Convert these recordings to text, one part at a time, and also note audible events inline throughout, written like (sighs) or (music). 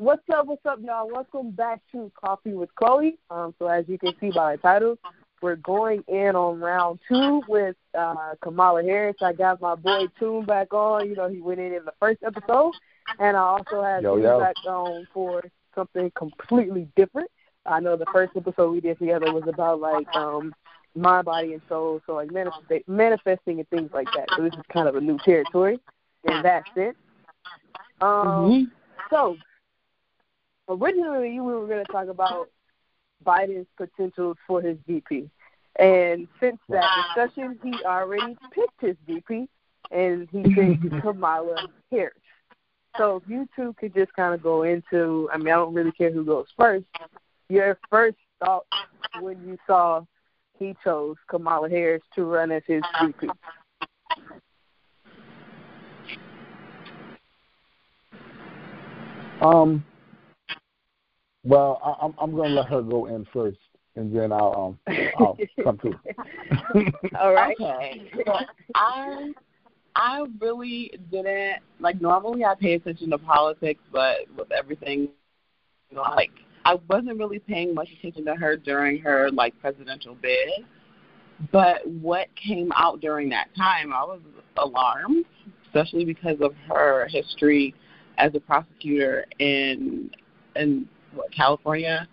What's up, what's up, y'all? Welcome back to Coffee with Chloe. Um, so as you can see by the title, we're going in on round two with uh, Kamala Harris. I got my boy Tune back on. You know, he went in in the first episode, and I also had Yo, Tune yo. back on for something completely different. I know the first episode we did together was about like um mind, body, and soul, so like manifest- manifesting and things like that. So this is kind of a new territory in that sense. Um, so originally we were going to talk about Biden's potential for his VP, and since that discussion, he already picked his VP, and he picked (laughs) Kamala Harris. So if you two could just kind of go into, I mean, I don't really care who goes first. Your first thought when you saw he chose Kamala Harris to run as his VP. Um. Well, I, I'm I'm gonna let her go in first, and then I'll um I'll (laughs) come to. All right. Okay. So I I really didn't like normally I pay attention to politics, but with everything you know, like I wasn't really paying much attention to her during her like presidential bid. But what came out during that time, I was alarmed, especially because of her history as a prosecutor in in what, California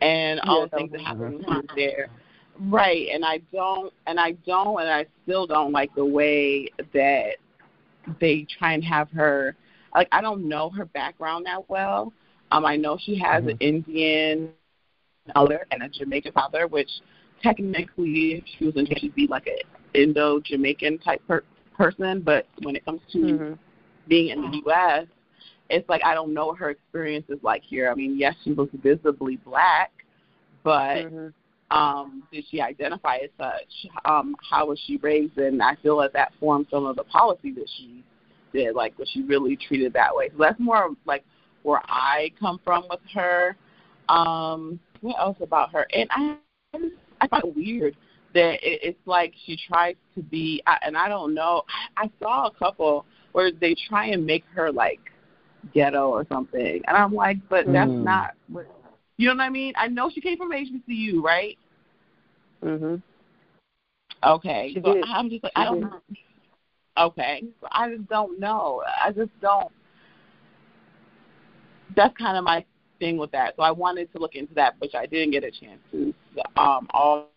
and all the things that California. happened when she there. Right, and I don't, and I don't, and I still don't like the way that they try and have her. Like, I don't know her background that well. Um, I know she has an Indian mother and a Jamaican father, which technically, if she was in, she'd be like a Indo-Jamaican type per- person. But when it comes to Mhm. being in the U.S., it's like I don't know what her experience is like here. I mean, yes, she looks visibly black, but Mhm. um, did she identify as such? Um, how was she raised? And I feel that that formed some of the policy that she did. Like, was she really treated that way? So that's more like where I come from with her. Um, what else about her? And I, I find it weird that it, it's like she tries to be. I, and I don't know. I, I saw a couple where they try and make her like ghetto or something, and I'm like, but that's Mm. not what you know what I mean? I know she came from HBCU, right? Mhm. Okay. She so did. I'm just like She I don't did. Okay. So I just don't know. I just don't that's kind of my thing with that. So I wanted to look into that, which I didn't get a chance to. Um all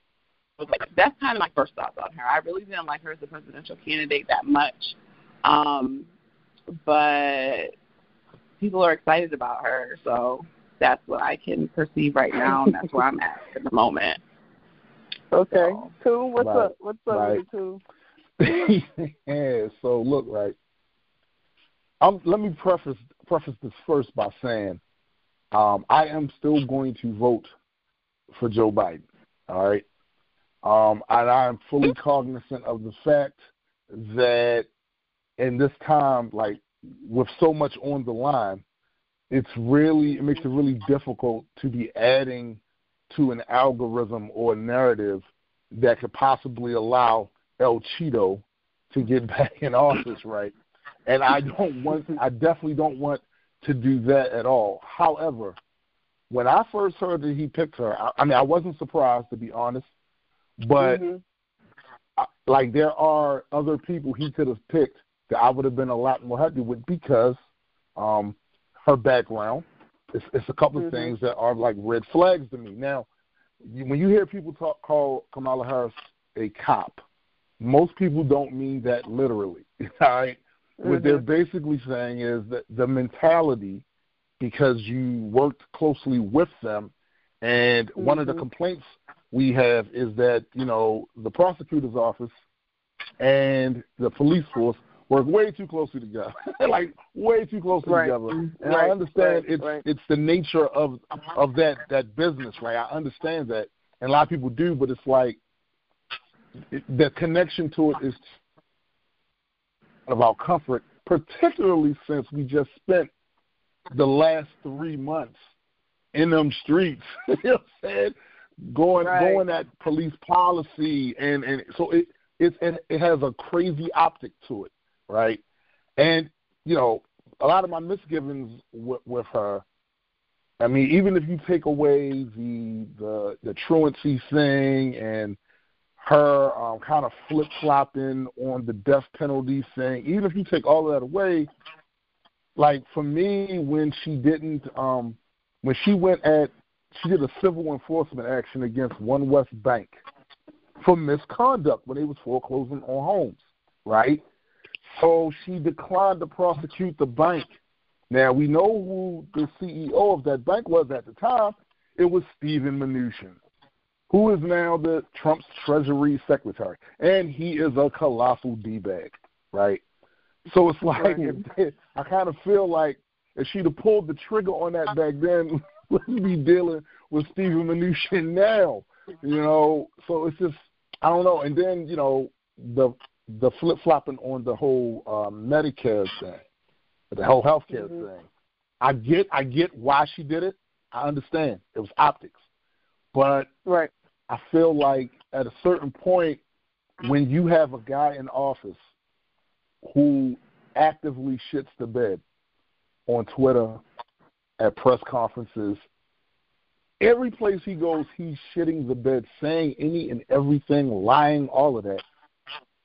like that's kind of my first thoughts on her. I really didn't like her as a presidential candidate that much. Um but people are excited about her, so that's what I can perceive right now and that's where I'm at at the moment. Okay. So- Two, what's Right. up? What's up Right. (laughs) Two? yeah. So look, right. Um, let me preface preface this first by saying, um, I am still going to vote for Joe Biden. All right. Um, and I am fully cognizant of the fact that in this time, like with so much on the line, it's really it makes it really difficult to be adding to an algorithm or a narrative that could possibly allow El Cheeto to get (laughs) back in office, right? And I don't want, I definitely don't want to do that at all. However, when I first heard that he picked her, I, I mean, I wasn't surprised to be honest, but Mhm. I- like there are other people he could have picked that I would have been a lot more happy with because um her background. It's, it's a couple Mhm. of things that are like red flags to me. Now, you, when you hear people talk call Kamala Harris a cop, most people don't mean that literally. (laughs) All right, what they're basically saying is that the mentality, because you worked closely with them, and one of the Mhm. complaints we have is that you know the prosecutor's office and the police force work way too closely together, (laughs) like way too closely Right. together. And Right, I understand right, it's it's the nature of of that that business, right? I understand that, and a lot of people do, but it's like it, the connection to it is about comfort, particularly since we just spent the last three months in them streets. (laughs) you know what I'm saying? Going going at police policy and and so it it's and it has a crazy optic to it, right? And you know, a lot of my misgivings with, with her I mean, even if you take away the the the truancy thing and her um, kind of flip flopping on the death penalty thing, even if you take all of that away, like for me, when she didn't, um, when she went at, she did a civil enforcement action against One West Bank for misconduct when they was foreclosing on homes, right? So she declined to prosecute the bank. Now we know who the CEO of that bank was at the time. It was Steven Mnuchin, who is now the Trump's Treasury Secretary, and he is a colossal d bag, right? So it's like right. I kind of feel like if she'd have pulled the trigger on that back then, (laughs) we'd be dealing with Steven Mnuchin now. You know, so it's just I don't know. And then you know the the flip flopping on the whole um, Medicare thing, the whole healthcare mm-hmm. thing. I get I get why she did it. I understand it was optics, but right. I feel like at a certain point when you have a guy in office who actively shits the bed on Twitter, at press conferences, every place he goes, he's shitting the bed, saying any and everything, lying, all of that.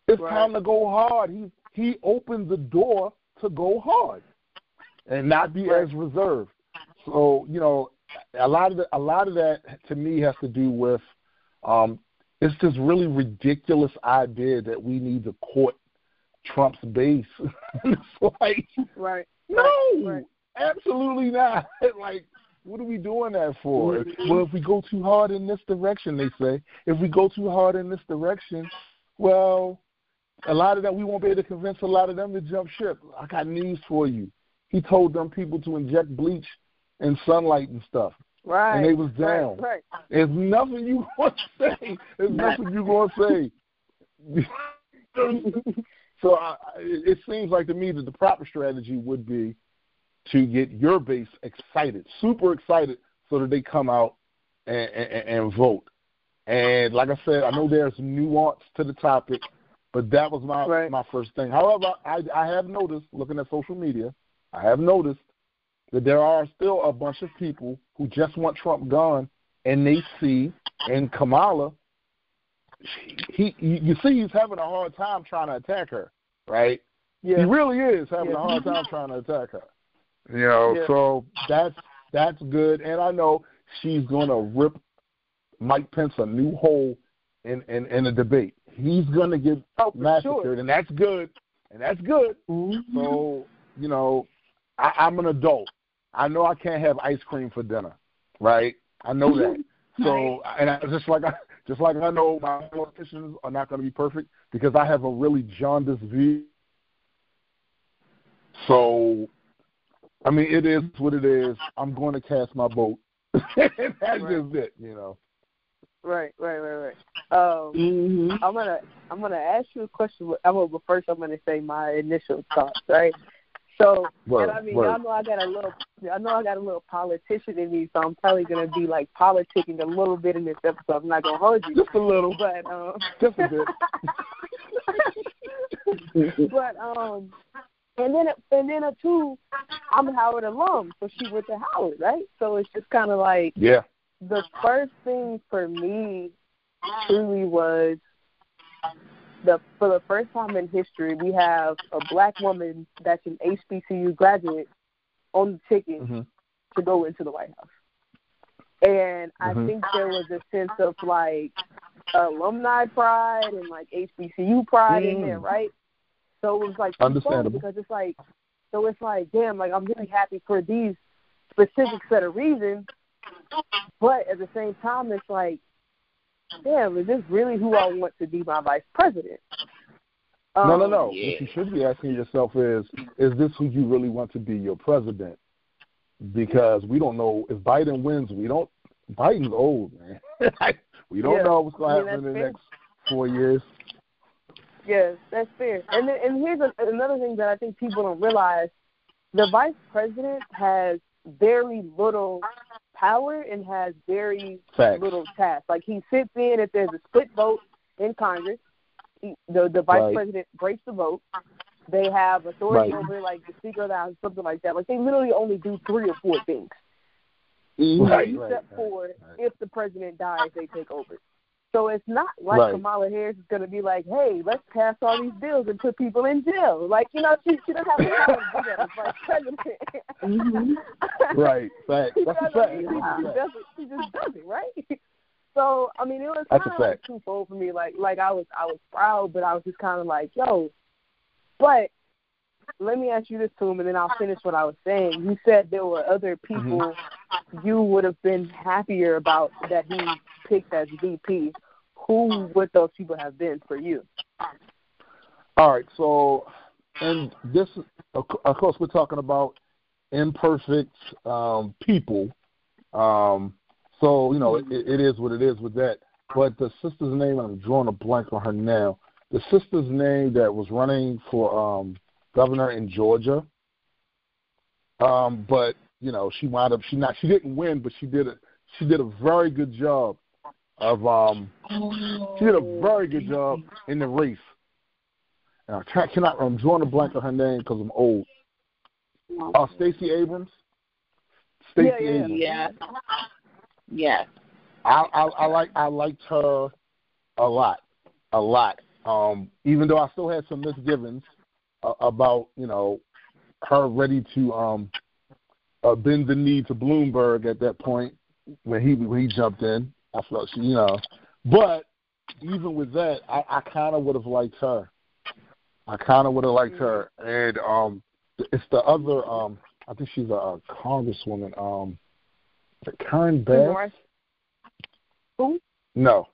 It's right. time to go hard. He he opened the door to go hard and not be right. as reserved. So you know, a lot of the, a lot of that to me has to do with um, it's this really ridiculous idea that we need to court Trump's base. (laughs) it's like, right? No, right. absolutely not. (laughs) like, what are we doing that for? well, if we go too hard in this direction, they say, if we go too hard in this direction, well, a lot of that we won't be able to convince a lot of them to jump ship. I got news for you. He told them people to inject bleach and sunlight and stuff. Right. And they was down. Right. right. There's nothing you (laughs) want to say. There's nothing you to say. (laughs) so I, it seems like to me that the proper strategy would be to get your base excited, super excited, so that they come out and, and, and vote. And like I said, I know there's nuance to the topic, but that was my right. my first thing. However, I, I have noticed, looking at social media, I have noticed that there are still a bunch of people who just want Trump gone, and they see in Kamala, he, you see he's having a hard time trying to attack her, right? Yeah. He really is having yeah. a hard time trying to attack her. You know, yeah. so that's that's good, and I know she's going to rip Mike Pence a new hole in in, in a debate. He's going to get oh, massacred, sure. and that's good, and that's good. Mm-hmm. So you know, I, I'm an adult. I know I can't have ice cream for dinner, right? I know that. (laughs) So, and I, just like I, just like I know my politicians are not going to be perfect because I have a really jaundiced view. So I mean, it is what it is. I'm going to cast my vote. (laughs) And that's right. just it, you know. Right, right, right, right. Um, mm-hmm. I'm gonna I'm gonna ask you a question. I'm gonna, but first I'm gonna say my initial thoughts, right? So, word, and I mean, word. I know I got a little, I know I got a little politician in me, so I'm probably gonna be like politicking a little bit in this episode. I'm not gonna hold you, just a little, (laughs) but um, just a bit. (laughs) but um, and then, and then a two, I'm a Howard alum, so she went to Howard, right? So it's just kind of like, yeah. The first thing for me truly was the for the first time in history, we have a black woman that's an HBCU graduate on the ticket mm-hmm. to go into the White House. And I mm-hmm. think there was a sense of like alumni pride and like HBCU pride mm. in there, right? So it was like understandable because it's like so it's like damn, like I'm really happy for these specific set of reasons, but at the same time, it's like damn, is this really who I want to be my vice president? Um, no, no, no. Yeah. What you should be asking yourself is, is this who you really want to be your president? Because we don't know if Biden wins. We don't. Biden's old, man. (laughs) we don't yeah. know what's going to to mean, happen in the fair. next four years. Yes, that's fair. And then, and here's a, another thing that I think people don't realize: the vice president has very little power and has very Facts. little task. Like he sits in if there's a split vote in Congress, he, the the vice Right. president breaks the vote. They have authority Right. over like the Speaker of the House, something like that. Like they literally only do three or four things. Right, you right, step forward. right. If the president dies, they take over. So it's not like Right. Kamala Harris is going to be like, "Hey, let's pass all these bills and put people in jail." Like you know, she she doesn't have the power to do that as vice president. Mhm. Right, (laughs) fact. You That's a fact. I mean? That's She, does it, she just does it, right? So I mean, it was kind a of like twofold for me. Like like I was I was proud, but I was just kind of like, yo. But let me ask you this, Toom, and then I'll finish what I was saying. You said there were other people Mm-hmm. you would have been happier about that he picked as VP. Who would those people have been for you? All right, so and this, of course, we're talking about imperfect um, people. Um, so you know, it, it is what it is with that. But the sister's name, I'm drawing a blank on her now. The sister's name that was running for um, governor in Georgia. Um, but you know, she wound up she not she didn't win, but she did a she did a very good job of um she did a very good job in the race. And I can't, cannot I'm drawing a blank on her name because I'm old. Uh, Stacey Abrams. Stacey Yeah, yeah, yeah. Abrams. Yes. Yes. I, I I like I liked her a lot, a lot. Um, even though I still had some misgivings uh, about you know her ready to um uh, bend the knee to Bloomberg at that point when he when he jumped in. I felt she you know, but even with that, I, I kind of would have liked her. I kind of would have liked her, and um, it's the other um, I think she's a, a congresswoman. Um, Karen Bass. North. Who? No.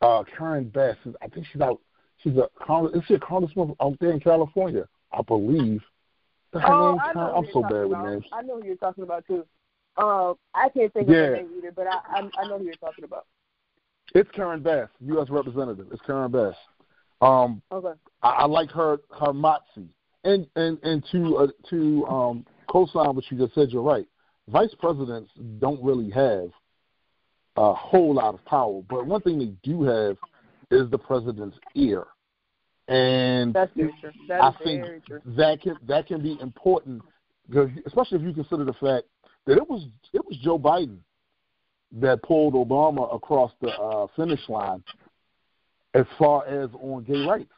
Uh, Karen Bass. is- I think she's out. She's a Congress. Is she a congresswoman out there in California? I believe. Her Oh, name, I know Karen, I'm so bad with names. I know who you're talking about too. Um, I can't think of Yeah. her name either, but I, I I know who you're talking about. It's Karen Bass, U.S. Representative. It's Karen Bass. Um, Okay. I, I like her her moxie, and and and to uh, to um, co-sign what you just said. You're right. Vice presidents don't really have a whole lot of power, but one thing they do have is the president's ear, and That's true. That I think true. that can that can be important, because especially if you consider the fact that it was it was Joe Biden that pulled Obama across the uh, finish line as far as on gay rights.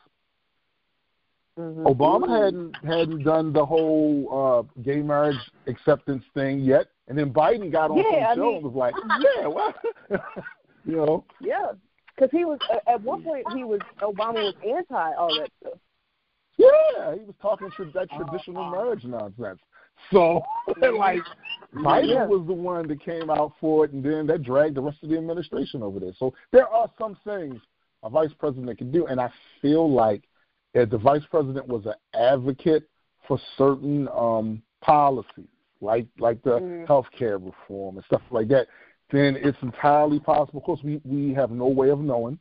Mhm. Obama hadn't hadn't done the whole uh, gay marriage acceptance thing yet, and then Biden got on Yeah, some show mean- and was like, "Yeah, what?" (laughs) you know, Yeah, because he was uh, at one point he was Obama was anti all that stuff. yeah, he was talking to that traditional marriage nonsense. So, (laughs) like, Biden Yeah. was the one that came out for it, and then that dragged the rest of the administration over there. So there are some things a vice president can do, and I feel like if the vice president was an advocate for certain um, policies, like like the Mhm. health care reform and stuff like that, then it's entirely possible. Of course, we we have no way of knowing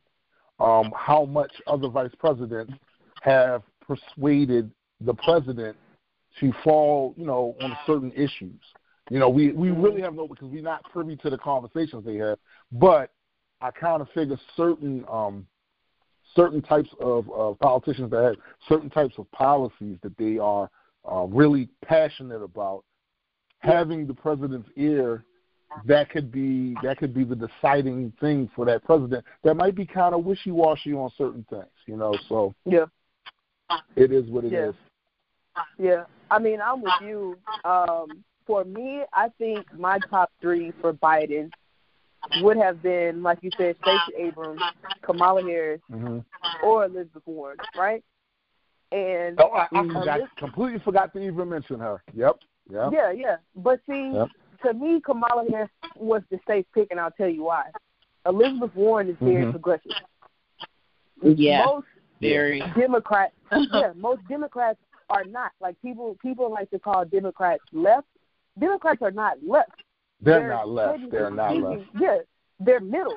um, how much other vice presidents have persuaded the president to fall, you know, on certain issues. You know, we we really have no because we're not privy to the conversations they have. But I kind of figure certain um, certain types of, of politicians that have certain types of policies that they are uh, really passionate about having the president's ear. That could be that could be the deciding thing for that president. That might be kind of wishy washy on certain things, you know. So Yeah, it is what it is. Yeah. yeah. I mean, I'm with you. Um, for me, I think my top three for Biden would have been, like you said, Stacey Abrams, Kamala Harris, hmm or Elizabeth Warren, right? And Oh, I, I Mhm. forgot, completely forgot to even mention her. Yep, yep. Yeah, yeah. But see, Yep. to me, Kamala Harris was the safe pick, and I'll tell you why. Elizabeth Warren is very Mhm. progressive. Yeah. Most Very. Democrats, (laughs) yeah, most Democrats are not. Like people, people like to call Democrats left. Democrats are not left. They're, not left. They're not speaking, left. Yeah, they're middle.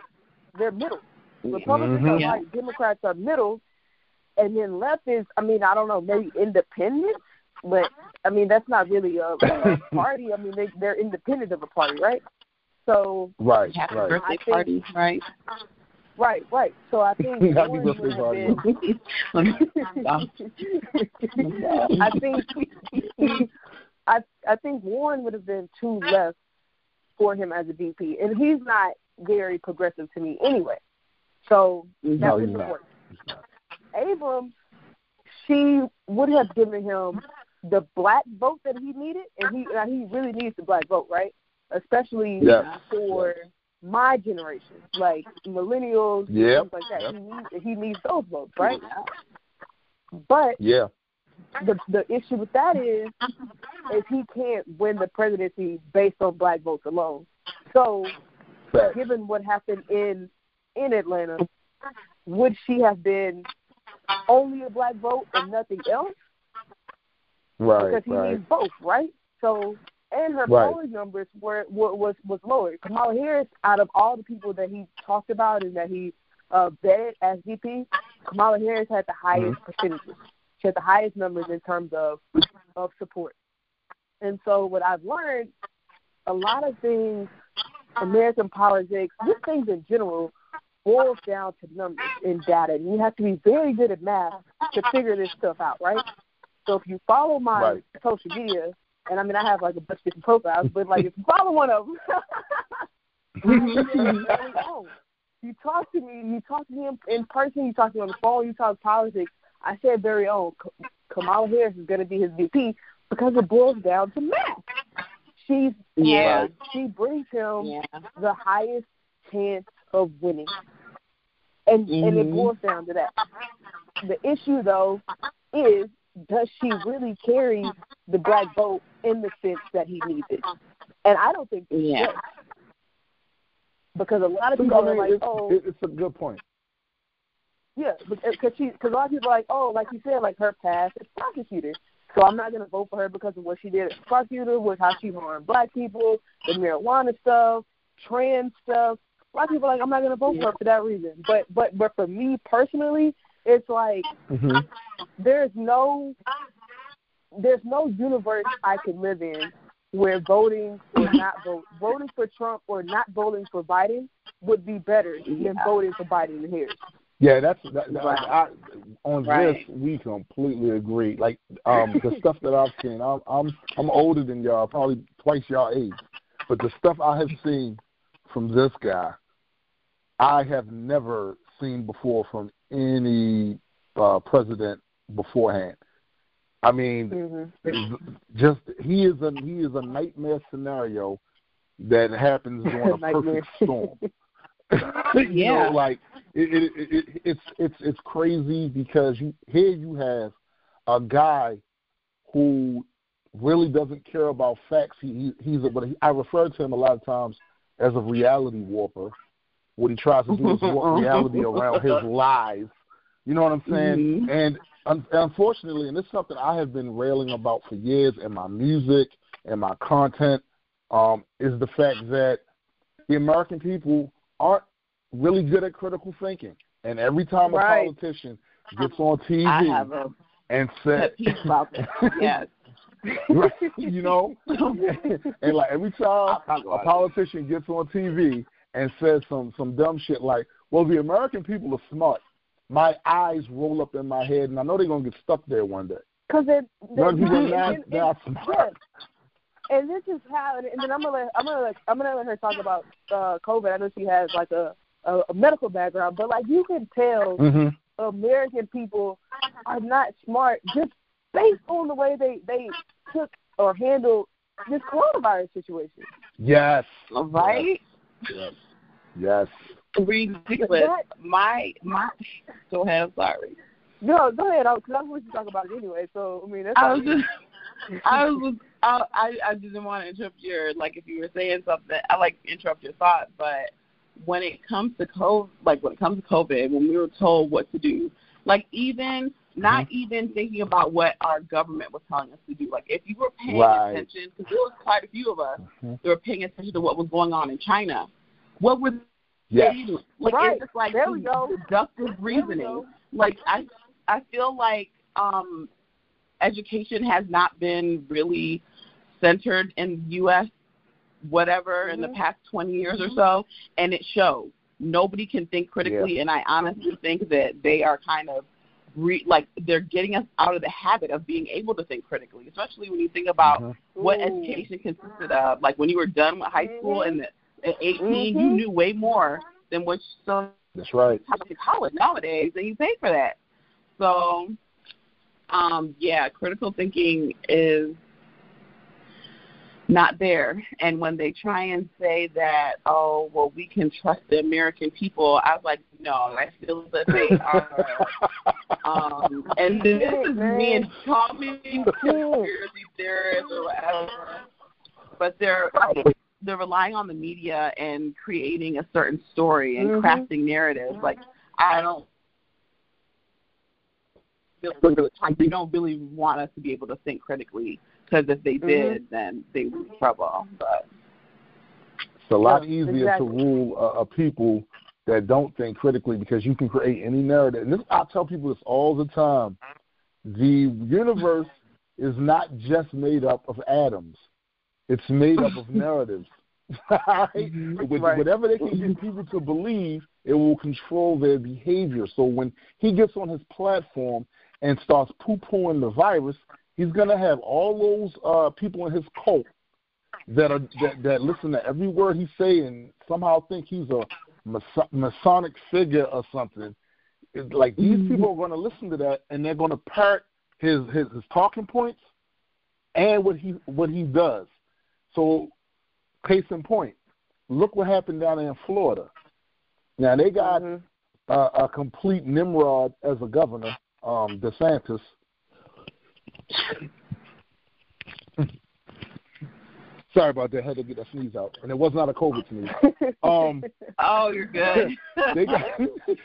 They're middle. Republicans are Mhm. Yeah. right. Democrats are middle, and then left is, I mean, I don't know, maybe independent, but I mean that's not really a, a (laughs) party. I mean they they're independent of a party, right? So Right, Happy right. birthday think- party, right? right, right. So I (laughs) think Happy birthday would party. been. (laughs) I think I I think Warren would have been too left for him as a VP, and he's not very progressive to me anyway. So No, wouldn't important. Abrams, she would have given him the black vote that he needed, and he and he really needs the black vote, right? Especially for my generation, like millennials, Yep. things like that. Yep. He needs he needs those votes, right? But Yeah. The the issue with that is is he can't win the presidency based on black votes alone. So Facts. given what happened in in Atlanta, would she have been only a black vote and nothing else? Right. because he Right. needs both, right? So and her Right. polling numbers were, were was was lower. Kamala Harris, out of all the people that he talked about and that he uh, vetted as VP, Kamala Harris had the highest percentages. She had the highest numbers in terms of of support. And so what I've learned, a lot of things, American politics, just things in general, boils down to numbers and data. And you have to be very good at math to figure this stuff out, right? So if you follow my Right. social media, and I mean I have like a bunch of different profiles, but like if you follow one of them, mm-hmm. (laughs) you talk to me, you talk to me in, in person, you talk to me on the phone, you talk politics. I said very own Kamala Harris is going to be his VP because it boils down to math. She's Yeah. she brings him Yeah. the highest chance of winning. And and it Mhm. boils down to that. The issue though is does she really carry the black vote in the sense that he needs it? And I don't think she Yeah. does. Because a lot of I people mean, are like, it's, oh, it's a good point. Yeah, because she, because a lot of people are like, oh, like you said, like her past is prosecutor. So I'm not gonna vote for her because of what she did as prosecutor, with how she harmed black people, the marijuana stuff, trans stuff. A lot of people are like, I'm not gonna vote for her for that reason. But but but for me personally, it's like hmm there's no there's no universe I could live in where voting or not vote voting for Trump or not voting for Biden would be better than voting for Biden and Harris. Yeah, that's that, that-. I, on Right. this we completely agree. Like um the (laughs) stuff that I've seen, I'm I'm I'm older than y'all, probably twice y'all age, but the stuff I have seen from this guy, I have never seen before from any uh president beforehand. I mean, Mm-hmm. just he is a he is a nightmare scenario that happens during a (laughs) perfect storm. (laughs) you Yeah. know, like it, it, it, it, it's it's it's crazy because you here you have a guy who really doesn't care about facts. He, he he's a, but he, I refer to him a lot of times as a reality warper. What he tries to do is warp (laughs) reality around his lies. You know what I'm saying? Mhm. And un- unfortunately, and this is something I have been railing about for years in my music and my content, um, is the fact that the American people aren't really good at critical thinking. And every time Right. a politician gets on TV I have a and says, about. Yes. (laughs) right, you know, (laughs) and like every time a politician gets on TV and says some some dumb shit like, "Well, the American people are smart," my eyes roll up in my head, and I know they're gonna get stuck there one day. Because they're, they're, American people are and- not, and- they're smart. And this is how, and then I'm gonna let I'm gonna let, I'm gonna let her talk about uh, COVID. I know she has like a, a a medical background, but like you can tell hmm American people are not smart just based on the way they they took or handled this coronavirus situation. Yes. Right? Yes. Yes. Ridiculous. That- My my go ahead, I'm sorry. No, go ahead, because I want you to talk about it anyway. So I mean, that's I was just I was I I I didn't want to interrupt your like if you were saying something I like interrupt your thought, but when it comes to COVID, like when it comes to COVID, when we were told what to do, like even not Mm-hmm. even thinking about what our government was telling us to do. Like if you were paying Right. attention, because there was quite a few of us Mhm. that were paying attention to what was going on in China. What were Yes. they doing? Like Right. it's just like There we go. deductive There we reasoning go. like I I feel like um education has not been really centered in the US whatever in the Mhm. past 20 years or so and it shows nobody can think critically and I honestly think that they are kind of re, like they're getting us out of the habit of being able to think critically, especially when you think about Mm-hmm. what Ooh. education consisted of. Like when you were done with high school and at 18, you Mhm. knew way more than what some That's right. college nowadays, and you pay for that. So, um, yeah, critical thinking is not there. And when they try and say that, oh, well, we can trust the American people, I was like, no, I feel that they are. um, and this is me and talking conspiracy theorists or whatever, but they're they're relying on the media and creating a certain story and Mhm. crafting narratives. Like I don't. feel Like they don't really want us to be able to think critically because if they mm-hmm. did, then they would be in trouble. But It's a lot Yeah, easier exactly. to rule a, a people that don't think critically because you can create any narrative. And this, I tell people this all the time. The universe is not just made up of atoms; it's made up of (laughs) narratives. (laughs) right? Mm-hmm. With, Right. Whatever they can get people to believe, it will control their behavior. So when he gets on his platform and starts poo-pooing the virus, he's going to have all those uh, people in his cult that are that, that listen to every word he say and somehow think he's a Masonic figure or something. It's like these Mm-hmm. people are going to listen to that and they're going to parrot his, his his talking points and what he what he does. So, case in point, look what happened down there in Florida. Now they got Mhm. uh, a complete Nimrod as a governor, um, DeSantis. (laughs) Sorry about that. I had to get that sneeze out, and it was not a COVID sneeze. (laughs) Um, oh, you're good. (laughs) they got,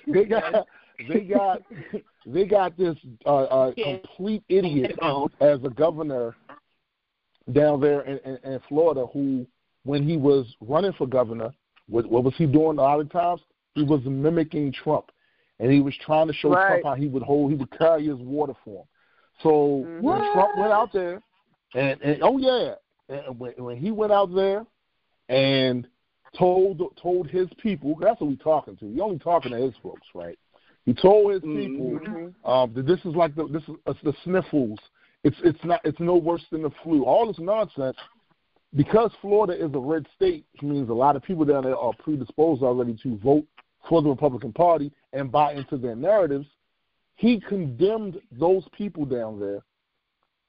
they got, they got, they got this uh, uh, complete idiot as a governor down there in, in, in Florida. Who, when he was running for governor, what, what was he doing? A lot of times, he was mimicking Trump, and he was trying to show Right. Trump how he would hold, he would carry his water for him. So when Mhm. Trump went out there, and, and oh yeah, and when, when he went out there and told told his people, that's what we talking to. He only talking to his folks, right? He told his people Mhm. um, that this is like the this is uh, the sniffles. It's it's not it's no worse than the flu. All this nonsense because Florida is a red state, which means a lot of people down there are predisposed already to vote for the Republican Party and buy into their narratives. He condemned those people down there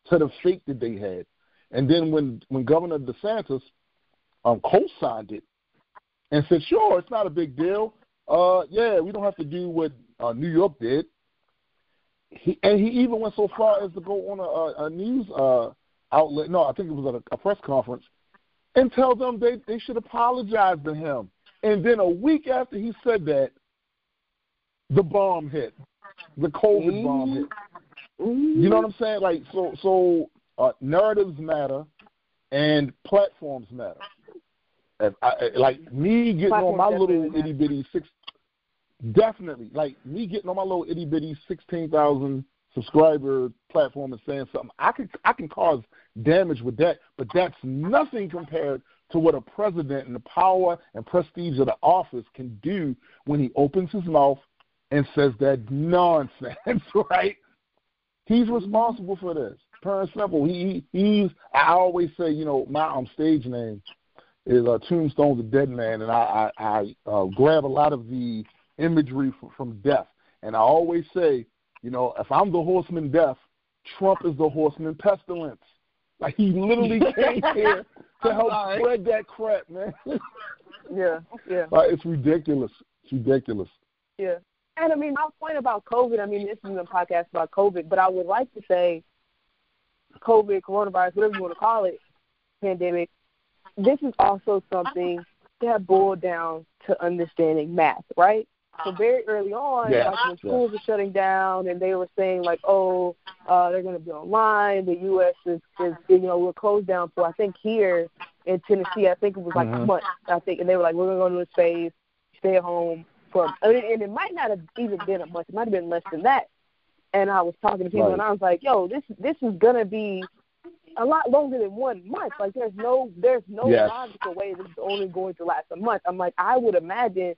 to the fate that they had. And then when when Governor DeSantis um, co-signed it and said, "Sure, it's not a big deal. Uh, yeah, we don't have to do what uh, New York did." He, and he even went so far as to go on a, a, news uh, outlet. No, I think it was a, a press conference, and tell them they they should apologize to him. And then a week after he said that, the bomb hit, the COVID bomb hit. You know what I'm saying? Like so, so uh, narratives matter, and platforms matter. I, like me getting on my little itty bitty six, definitely like me getting on my little itty bitty sixteen thousand subscriber platform and saying something. I can I can cause damage with that, but that's nothing compared to what a president and the power and prestige of the office can do when he opens his mouth and says that nonsense, (laughs) right? He's responsible for this. Pure and simple. He he's. I always say, you know, my um, stage name is uh, Tombstone the Dead Man, and I I, I uh, grab a lot of the imagery from, from death, and I always say, you know, if I'm the horseman death, Trump is the horseman pestilence. Like he literally (laughs) came here to help sorry. spread that crap, man. Yeah, yeah. (laughs) like, it's ridiculous. It's ridiculous. Yeah. And I mean, my point about COVID, I mean, this isn't a podcast about COVID, but I would like to say COVID, coronavirus, whatever you want to call it, pandemic, this is also something that boiled down to understanding math, right? So very early on, Yeah, like when yeah. schools were shutting down and they were saying like, oh, uh, they're going to be online. The U.S. is, is, you know, we're closed down for. I think here in Tennessee, I think it was like a Mhm. month. I think, and they were like, we're going to go to this phase, stay at home for, and it, might not have even been a month. It might have been less than that. And I was talking to people, Right. and I was like, yo, this this is gonna be a lot longer than one month. Like there's no there's no Yes. logical way this is only going to last a month. I'm like, I would imagine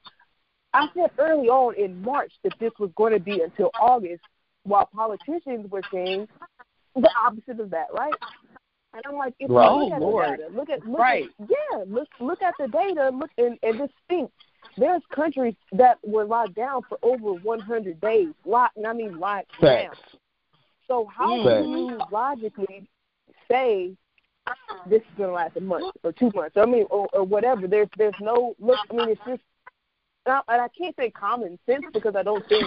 I said early on in March that this was going to be until August while politicians were saying the opposite of that, right? And I'm like, if Right. you look Oh, at Lord. the data, look at look Right. at yeah, look look at the data, look and, and just think. There's countries that were locked down for over 100 days. Locked, and I mean locked down. Facts. So how can you logically say this is gonna last a month or two months? or I mean, or, or whatever. There's there's no look. I mean, it's just. And I, and I can't say common sense because I don't think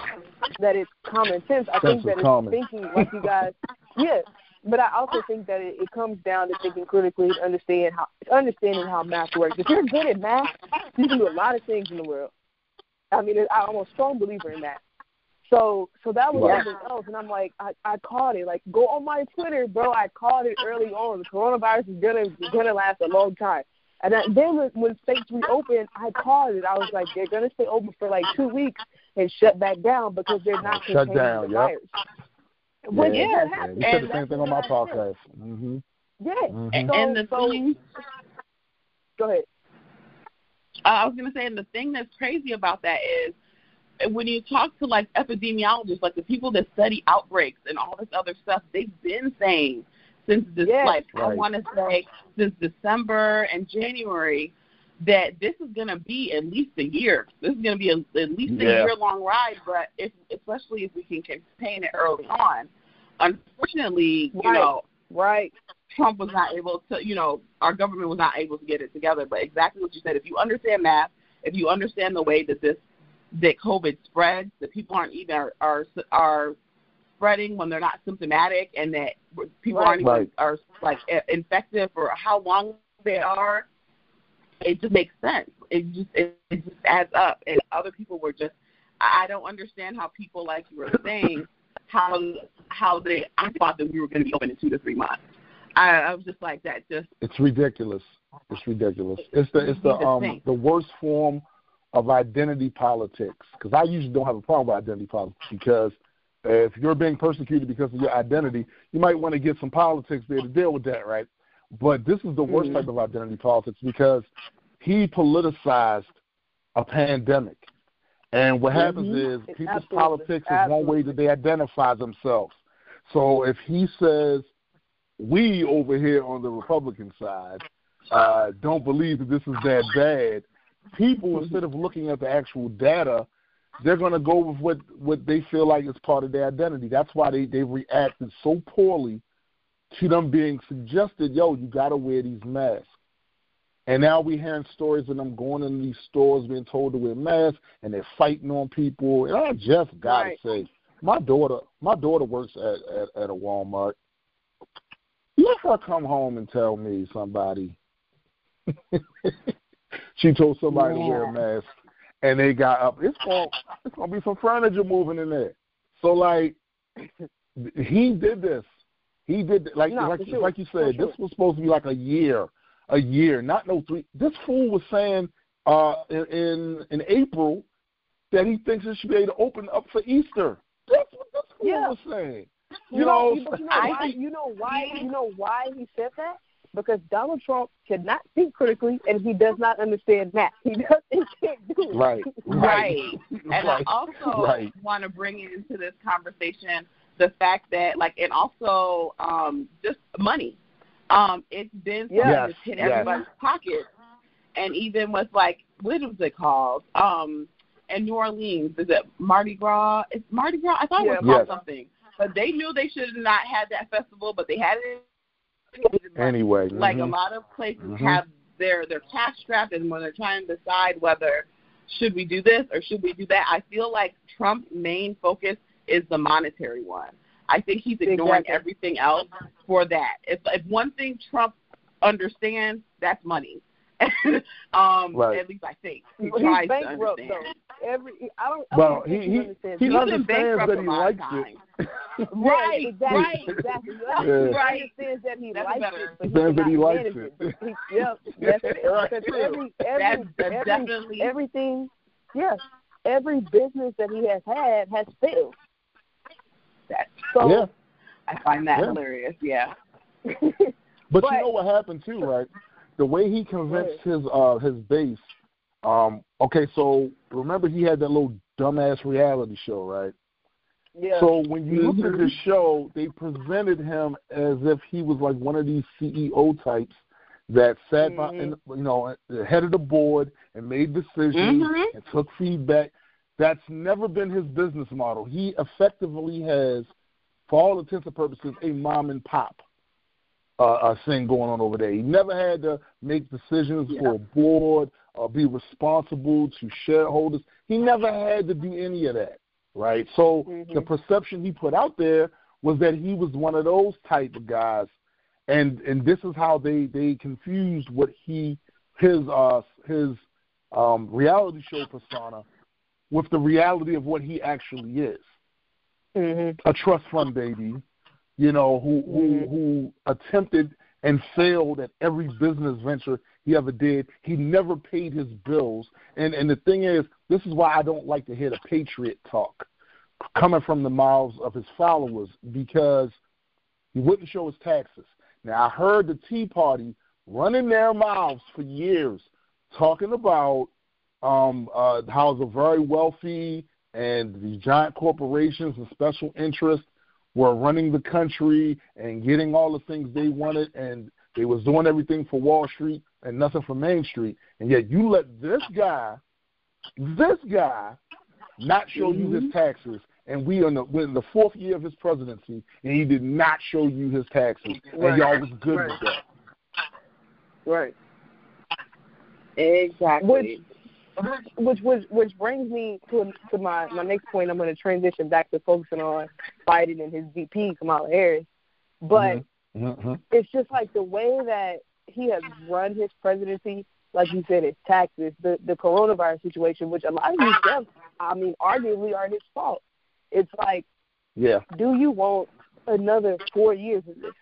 that it's common sense. I think that it's common. thinking like you guys. (laughs) Yeah, but I also think that it, it comes down to thinking critically and understand how understanding how math works. If you're good at math, you can do a lot of things in the world. I mean, I'm a strong believer in that. So, so that was something else, and I'm like, I, I called it. Like, go on my Twitter, bro. I called it early on. The coronavirus is gonna gonna last a long time. And then then when, when states reopened, I called it. I was like, they're gonna stay open for like two weeks and shut back down because they're not Shut containing down, the yep. virus. When yeah, it yeah. happened, We said the same thing on my podcast. hmm Yeah. Mhm. And, So- and the so- thing, Go ahead. uh, I was gonna say, and the thing that's crazy about that is when you talk to like epidemiologists, like the people that study outbreaks and all this other stuff, they've been saying since this, Yes. like I want to say since December and January, that this is going to be at least a year. This is going to be a, at least a Yeah. year long ride, but if especially if we can contain it early on. Unfortunately, you know, Right. Trump was not able to, you know, our government was not able to get it together. But exactly what you said, if you understand math, if you understand the way that this that COVID spreads, that people aren't even are are, are spreading when they're not symptomatic, and that people Right. aren't even Right. are like i- infected for how long they are, it just makes sense. It just it, it just adds up. And other people were just, I don't understand how people like you were saying how how they I thought that we were going to be open in two to three months. I, I was just like that. Just It's ridiculous. It's ridiculous. It's the it's the um the worst form of identity politics. Because I usually don't have a problem with identity politics because if you're being persecuted because of your identity, you might want to get some politics there to deal with that, right? But this is the worst Mhm. type of identity politics because he politicized a pandemic. And what happens Mhm. is people's absolutely- politics is one way that they identify themselves. So if he says we over here on the Republican side uh, don't believe that this is that bad, people instead of looking at the actual data, they're going to go with what what they feel like is part of their identity. That's why they they reacted so poorly to them being suggested, yo, you got to wear these masks. And now we're hearing stories of them going in these stores being told to wear masks, and they're fighting on people. And I just gotta Right. say, my daughter, my daughter works at, at at a Walmart. Let her come home and tell me somebody. (laughs) she told somebody to wear a mask, and they got up. It's going it's gonna be some furniture moving in there. So like, he did this. He did like No, like sure. like you said. sure. This was supposed to be like a year, a year, not no three. This fool was saying uh in in, in April that he thinks it should be able to open up for Easter. That's what this fool Yeah. was saying. You, You know, know, you, know I why? think- You know why? You know why he said that? Because Donald Trump cannot think critically, and he does not understand math. He does. He can't do it. Right. (laughs) Right. And right. I also Right. want to bring into this conversation the fact that, like, and also um, just money. Um, it's been something Yes, that's hit yes. everybody's pocket, and even with like, what was it called? Um, in New Orleans, is it Mardi Gras? It's Mardi Gras. I thought it was Yeah. called Yes. something, but they knew they should have not had that festival, but they had it. Anyway, like a mhm. lot of places Mhm. have their their cash strapped and when they're trying to decide whether should we do this or should we do that i feel like trump's main focus is the monetary one i think he's ignoring Exactly. everything else for that if if one thing trump understands that's money (laughs) um Right. at least i think he He's tries to bankrupt understand though. Every I don't. I Well, don't think he- he, he- understands. he He's math. been understands that he lot of likes it. Right, (laughs) Right, exactly, right. exactly. (laughs) Yeah. He Right. understands that he That's likes better. it, but he Understands that he likes manage it. But he, yep, that's it. Because True. every every That's- that's every definitely- everything, yes, every business that he has had has failed. That- So Yeah. i find that Yeah. hilarious yeah But, (laughs) But- you know what happened too, right? The way he convinced his uh his base. Um, okay, so remember he had that little dumbass reality show, right? Yeah. So when you look at Mhm. this show, they presented him as if he was like one of these CEO types that sat by, Mhm. in, you know, the head of the board and made decisions Mhm. and took feedback. That's never been his business model. He effectively has, for all intents and purposes, a mom and pop uh, uh, thing going on over there. He never had to make decisions Yeah. for a board or be responsible to shareholders. He never had to do any of that, right? So Mhm. the perception he put out there was that he was one of those type of guys, and and this is how they they confused what he his uh his um reality show persona with the reality of what he actually is Mhm. a trust fund baby, you know, who who Mhm. who attempted and failed at every business venture he ever did. He never paid his bills. And and the thing is, this is why I don't like to hear the patriot talk coming from the mouths of his followers because he wouldn't show his taxes. Now I heard the Tea Party running their mouths for years talking about um uh how the very wealthy and the giant corporations and special interests were running the country and getting all the things they wanted and they was doing everything for Wall Street and nothing for Main Street. And yet you let this guy this guy not show you his taxes and we are in the we're in the fourth year of his presidency and he did not show you his taxes. And y'all was good Right. with that. Right. Exactly. Which which which which brings me to to my my next point. I'm going to transition back to focusing on Biden and his VP Kamala Harris, but Mm-hmm. it's just like the way that he has run his presidency. Like you said, it's taxes, the the coronavirus situation, which a lot of these deaths, I mean, arguably are his fault. It's like, Yeah. do you want another four years of this?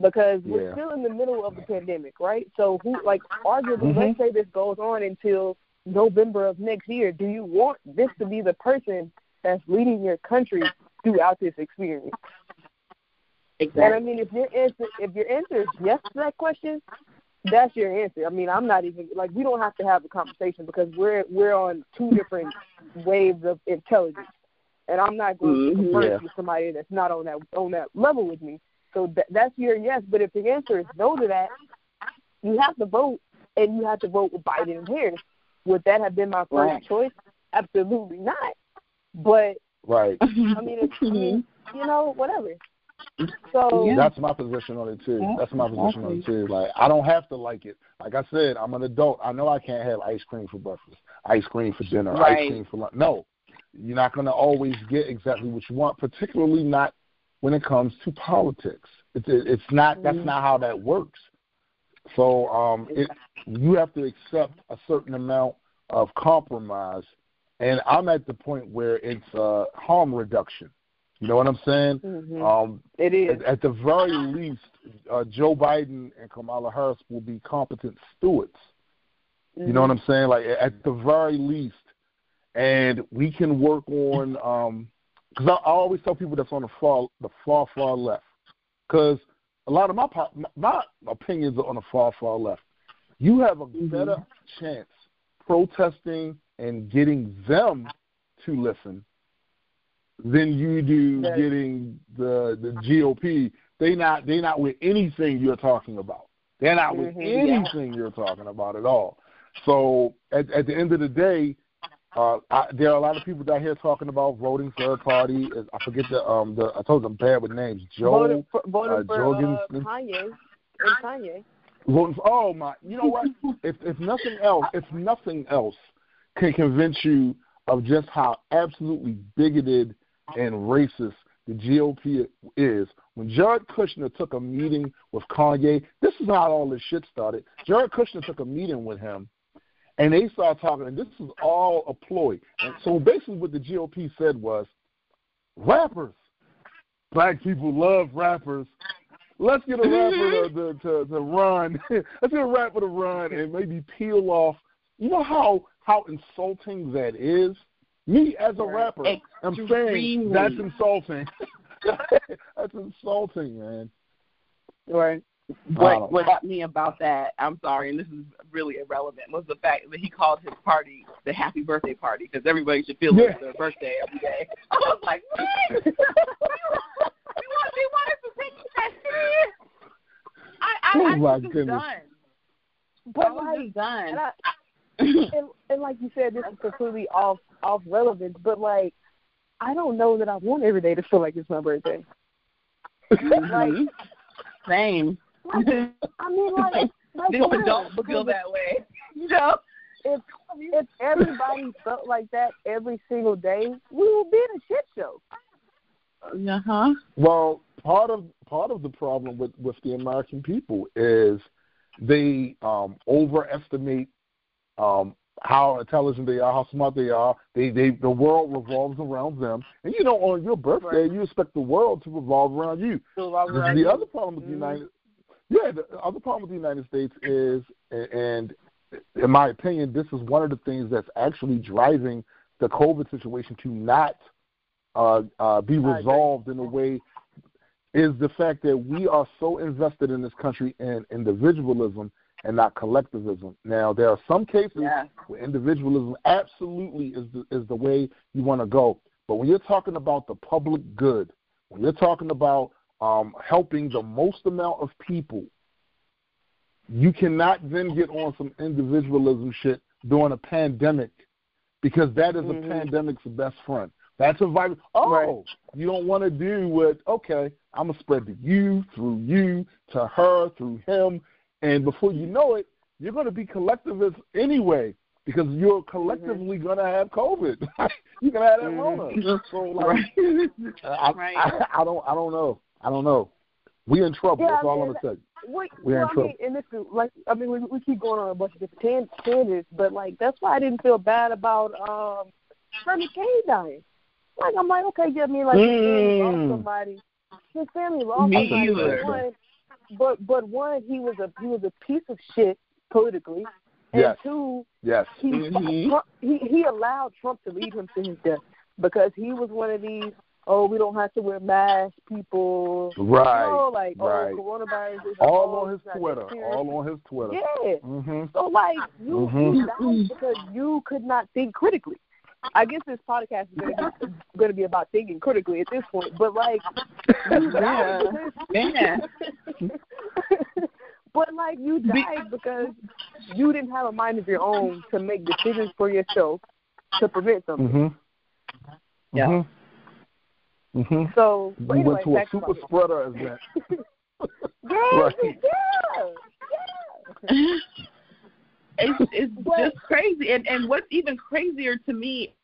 Because we're still in the middle of the pandemic, right? So, who, like, arguably, Mhm. let's say this goes on until November of next year. Do you want this to be the person that's leading your country throughout this experience? Exactly. And I mean, if your answer if your answer is yes to that question, that's your answer. I mean, I'm not even like we don't have to have a conversation because we're we're on two different waves of intelligence, and I'm not going Mhm. to converse Yeah. with somebody that's not on that on that level with me. So that, that's your yes. But if the answer is no to that, you have to vote, and you have to vote with Biden and Harris. Would that have been my first Right. choice? Absolutely not. But Right. I mean, it's, I mean, you know, whatever. So Yeah. That's my position on it too. Yeah, That's my position on it too. Like I don't have to like it. Like I said, I'm an adult. I know I can't have ice cream for breakfast, ice cream for dinner, Right. ice cream for lunch. No, you're not going to always get exactly what you want, particularly not when it comes to politics. It's it's not. That's Mhm. not how that works. So um, it you have to accept a certain amount of compromise, and I'm at the point where it's uh, harm reduction. You know what I'm saying? Mhm. Um, it is. at, at the very least, uh, Joe Biden and Kamala Harris will be competent stewards. You know what I'm saying? Like at the very least, and we can work on because I, I always tell people that's on the far the far far left because a lot of my my opinions are on the far far left. You have a better chance protesting and getting them to listen than you do Yes. getting the the GOP. They not they not with anything you're talking about. They're not with Mhm, yeah. anything you're talking about at all. So at at the end of the day, uh, I, there are a lot of people down here talking about voting third party. I forget the um the I told them bad with names. Joe voted for, voted uh, for uh, Kanye and Kanye. voting for. Oh my! You know what? if if nothing else, if nothing else can convince you of just how absolutely bigoted and racist the GOP is, when Jared Kushner took a meeting with Kanye, this is how all this shit started. Jared Kushner took a meeting with him, and they started talking, and this is all a ploy. And so basically, what the GOP said was, rappers, black people love rappers. Let's get a rapper to, to, to, run. (laughs) Let's get a rapper to run and maybe peel off. You know how how insulting that is. Me as a rapper, I'm saying that's insulting. (laughs) that's insulting, man. Right. What what got me about that, I'm sorry, and this is really irrelevant, was the fact that he called his party the happy birthday party because everybody should feel Yeah. it's their birthday every day. (laughs) I was like, what? (laughs) we want they want to take it that serious. I I, Oh, I my was just goodness. done. I But was like, done. and, I, (laughs) and, and like you said, this is completely off off relevance. But like, I don't know that I want every day to feel like it's my birthday. Mhm. Same. Like, I mean, like, like People for don't feel that way. You know? if if everybody felt like that every single day, we would be in a shit show. Uh huh. Well, part of part of the problem with with the American people is they um, overestimate um, how intelligent they are, how smart they are. They they the world revolves around them, and you know on your birthday Right. you expect the world to revolve around you. The, the other problem with the Mhm. United, yeah, the other problem with the United States is, and in my opinion, this is one of the things that's actually driving the COVID situation to not uh, uh, be resolved in a way, is the fact that we are so invested in this country in individualism and not collectivism. Now, there are some cases Yeah. where individualism absolutely is the, is the way you want to go. But when you're talking about the public good, when you're talking about um, helping the most amount of people, you cannot then get on some individualism shit during a pandemic because that is Mhm. a pandemic's best friend. That's a virus. Oh, Right. you don't want to do what? Okay, I'm gonna spread to you, through you, to her, through him, and before you know it, you're gonna be collectivist anyway because you're collectively gonna have COVID. (laughs) you're gonna have that Mhm. Rona. So like, Right. (laughs) I, Right. I, I don't, I don't know. I don't know. We in trouble. Yeah, That's I all mean, I'm gonna say. Wait, We're in well, I mean, and this is like, I mean, we, we keep going on a bunch of different tan- tangents, but like that's why I didn't feel bad about um Herman Cain dying. Like I'm like, okay, yeah, I mean, like his family lost Mm. somebody. His family lost Me somebody, either. but one, but but one, he was a he was a piece of shit politically, and Yes. two, Yes. he Mhm. Trump, he he allowed Trump to lead him to his death because he was one of these. Oh, we don't have to wear masks, people. Right. You know, like right. oh, coronavirus is all oh, on his it's not that Twitter. All on his Twitter. Yeah. Mm-hmm. So like you, Mhm. you died because you could not think critically. I guess this podcast is going to be (laughs) going to be about thinking critically at this point, but like, (laughs) you died Yeah. (laughs) but like you died because you didn't have a mind of your own to make decisions for yourself to prevent something. hmm Yeah. hmm hmm So but We anyway, went to a super my- spreader event. (laughs) (laughs) Yeah, Right. yeah, yeah. (laughs) it's it's But- just crazy and and what's even crazier to me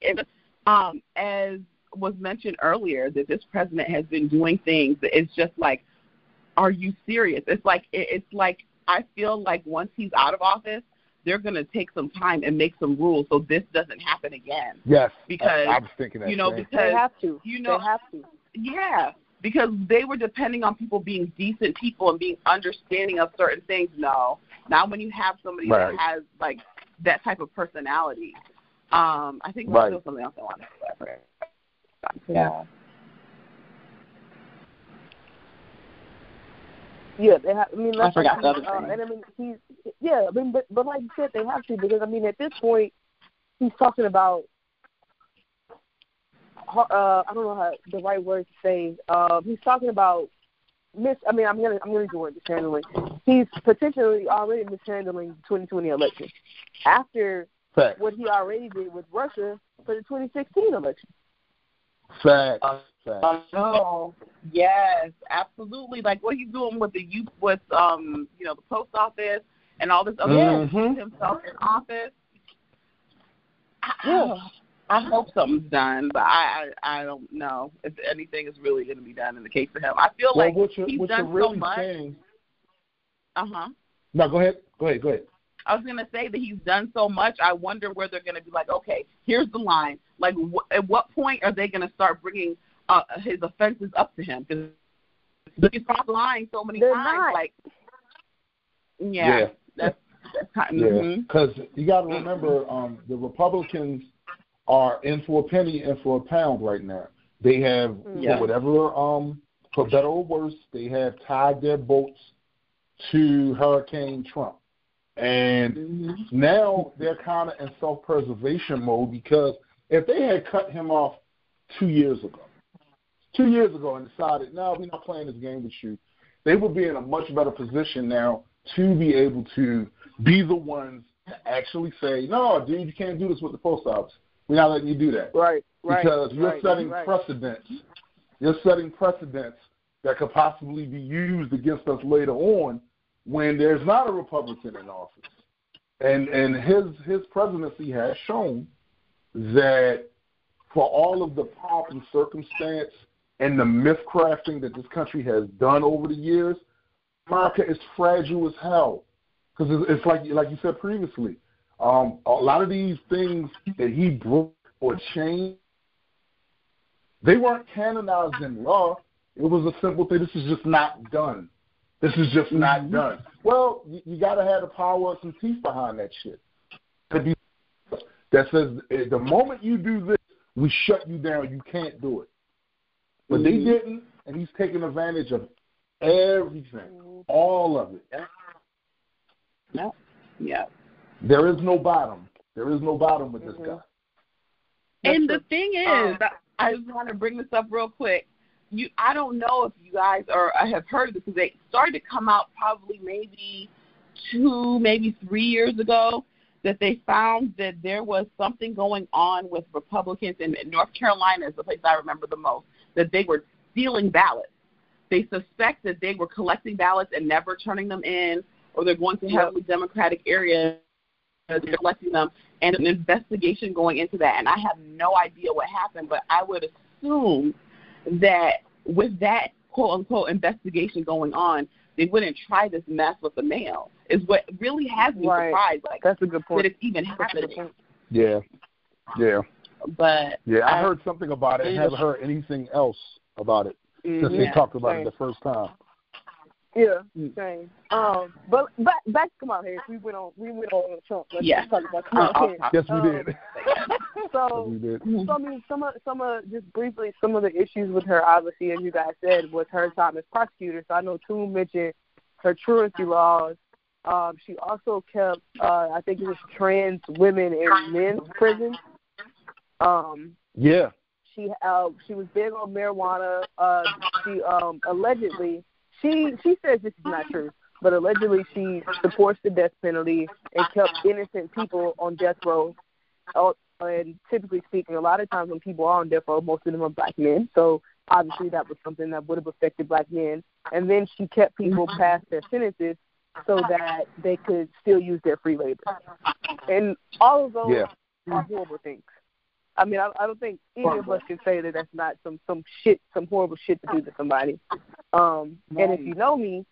is um as was mentioned earlier that this president has been doing things that it's just like are you serious it's like it, it's like i feel like once he's out of office they're going to take some time and make some rules so this doesn't happen again Yes. Because, I, I was thinking that. you know same. because They have to. you know they have to. yeah, because they were depending on people being decent people and being understanding of certain things. No, not when you have somebody Right. that has like that type of personality. Um, I think Right. there was something else I want to say. Yeah. Yeah, they have. I mean, I forgot the other uh, thing. And I mean, he's yeah. I mean, but but like you said, they have to because I mean, at this point, he's talking about. Uh, I don't know how the right word to say. Um, he's talking about mis. I mean, I'm gonna I'm gonna the word mishandling. He's potentially already mishandling the 2020 election after Facts. what he already did with Russia for the 2016 election. Facts. Oh, yes, absolutely. Like what he's doing with the youth, with um, you know, the post office and all this other Mhm. stuff, himself in office. I, Yeah. (sighs) I hope something's done, but I I, I don't know if anything is really going to be done in the case of him. I feel Well, like what you're, he's what done really so much. Uh huh. No, go ahead. Go ahead. Go ahead. I was going to say that he's done so much. I wonder where they're going to be like, okay, here's the line. Like, wh- at what point are they going to start bringing uh, his offenses up to him? Because he's crossed lying so many They're times. not. Like, yeah, Yeah. that's that's kind Yeah, because you got to remember, um, the Republicans are in for a penny and for a pound right now. They have Yeah. for whatever um for better or worse, they have tied their boats to Hurricane Trump. And mm-hmm. now they're kind of in self preservation mode because if they had cut him off two years ago, two years ago, and decided, no, we're not playing this game with you, they would be in a much better position now to be able to be the ones to actually say, no, dude, you can't do this with the post office. We're not letting you do that. Right, right. Because you're right, setting right. precedents. You're setting precedents that could possibly be used against us later on when there's not a Republican in office. And and his his presidency has shown that for all of the pomp and circumstance and the myth crafting that this country has done over the years, America is fragile as hell. Because it's, it's like like you said previously, um, a lot of these things that he broke or changed, they weren't canonized in law. It was a simple thing. This is just not done. This is just not mm-hmm. done. Well, you, you got to have the power of some teeth behind that shit. That says the moment you do this, we shut you down. You can't do it. But mm-hmm. they didn't, and he's taking advantage of everything, all of it. Yeah. Yeah. There is no bottom. There is no bottom with this mm-hmm. guy. And the thing is, uh, I just want to bring this up real quick. You, I don't know if you guys are I have heard this because they started to come out probably maybe two, maybe three years ago that they found that there was something going on with Republicans in, in North Carolina is the place I remember the most that they were stealing ballots. They suspect that they were collecting ballots and never turning them in, or they're going to heavily yep. Democratic areas they're collecting them, and an investigation going into that. And I have no idea what happened, but I would assume that with that quote unquote investigation going on, they wouldn't try this mess with the mail. Is what really has me right. surprised. Like that's a good point. That it's even happening. Yeah, yeah. But yeah, I, I heard something about it. I haven't heard anything else about it mm-hmm. since they talked about same. it the first time. Yeah, mm. same. Um, but back back come on Harris. We went on we went on Trump. Let's yeah. talk about Kamala uh, Harris. Yes, we um, did. (laughs) so, we did. so I mean, some of some of just briefly, some of the issues with her, obviously, as you guys said, was her time as prosecutor. So I know Toon mentioned her truancy laws. Um, she also kept, uh, I think it was trans women in men's prisons. Um, yeah. She uh, she was big on marijuana. Uh, she um, allegedly she she says this is not true, but allegedly she supports the death penalty and kept innocent people on death row. Uh, and typically speaking, a lot of times when people are on death row, most of them are black men. So obviously that was something that would have affected black men. And then she kept people past their sentences so that they could still use their free labor. And all of those yeah. are horrible things. I mean, I, I don't think either of us can say that that's not some some shit, some horrible shit to do to somebody. Um, and if you know me,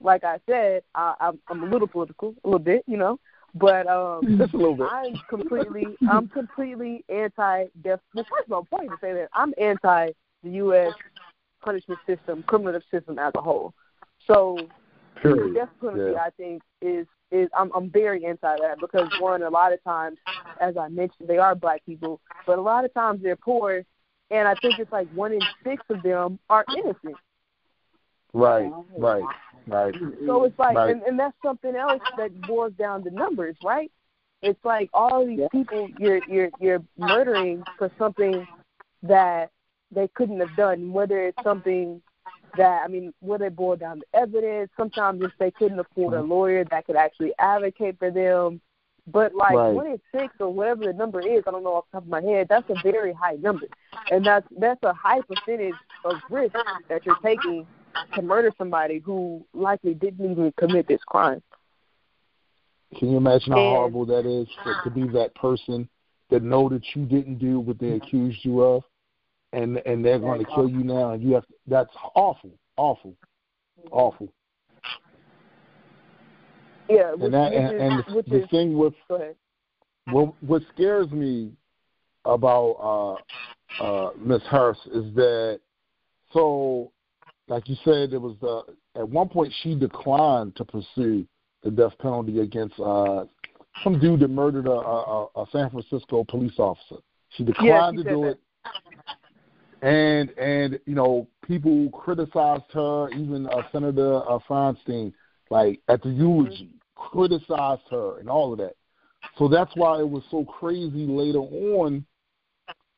like I said, I, I'm, I'm a little political, a little bit, you know, but um, (laughs) just a little bit. I'm completely, I'm completely anti-death. Well, first of all, point to say that I'm anti the U.S. punishment system, criminal system as a whole. So Period. death penalty, yeah. I think, is is I'm I'm very anti that because one, a lot of times, as I mentioned, they are black people, but a lot of times they're poor, and I think it's like one in six of them are innocent. Right, right, right. So it's like, right. and, and that's something else that boils down to numbers, right? It's like all these people you're you're you're murdering for something that they couldn't have done, whether it's something that I mean, whether it boiled down to evidence, sometimes if they couldn't afford a mm-hmm. lawyer that could actually advocate for them. But like right. one in six or whatever the number is, I don't know off the top of my head, that's a very high number. And that's that's a high percentage of risk that you're taking to murder somebody who likely didn't even commit this crime. Can you imagine how and, horrible that is to, to be that person that know that you didn't do what they accused you of? And and they're going to kill you now, and you have to, that's awful, awful, awful. Yeah, and that and, and the, the is, thing with what what scares me about uh uh Miss Harris is that so like you said it was uh at one point she declined to pursue the death penalty against uh some dude that murdered a, a, a San Francisco police officer. She declined yeah, she to do that. it and and you know people criticized her, even uh, Senator uh, Feinstein, like at the eulogy, criticized her and all of that. So that's why it was so crazy later on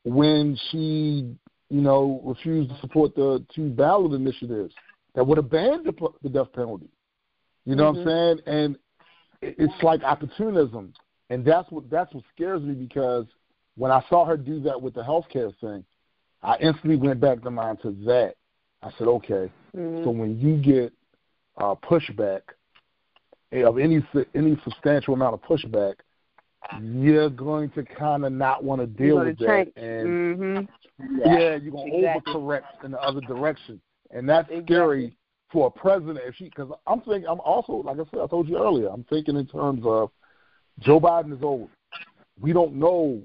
when she, you know, refused to support the two ballot initiatives that would have banned the, the death penalty. You know Mm-hmm. what I'm saying? And it's like opportunism, and that's what that's what scares me because when I saw her do that with the healthcare thing, I instantly went back to mind to that. I said, okay, Mhm. so when you get uh, pushback of any any substantial amount of pushback, you're going to kind of not want to deal with gonna that, change. and Mhm. yeah, you're gonna Exactly. overcorrect in the other direction, and that's Exactly. scary for a president. If she, because I'm thinking, I'm also like I said, I told you earlier, I'm thinking in terms of Joe Biden is old. We don't know.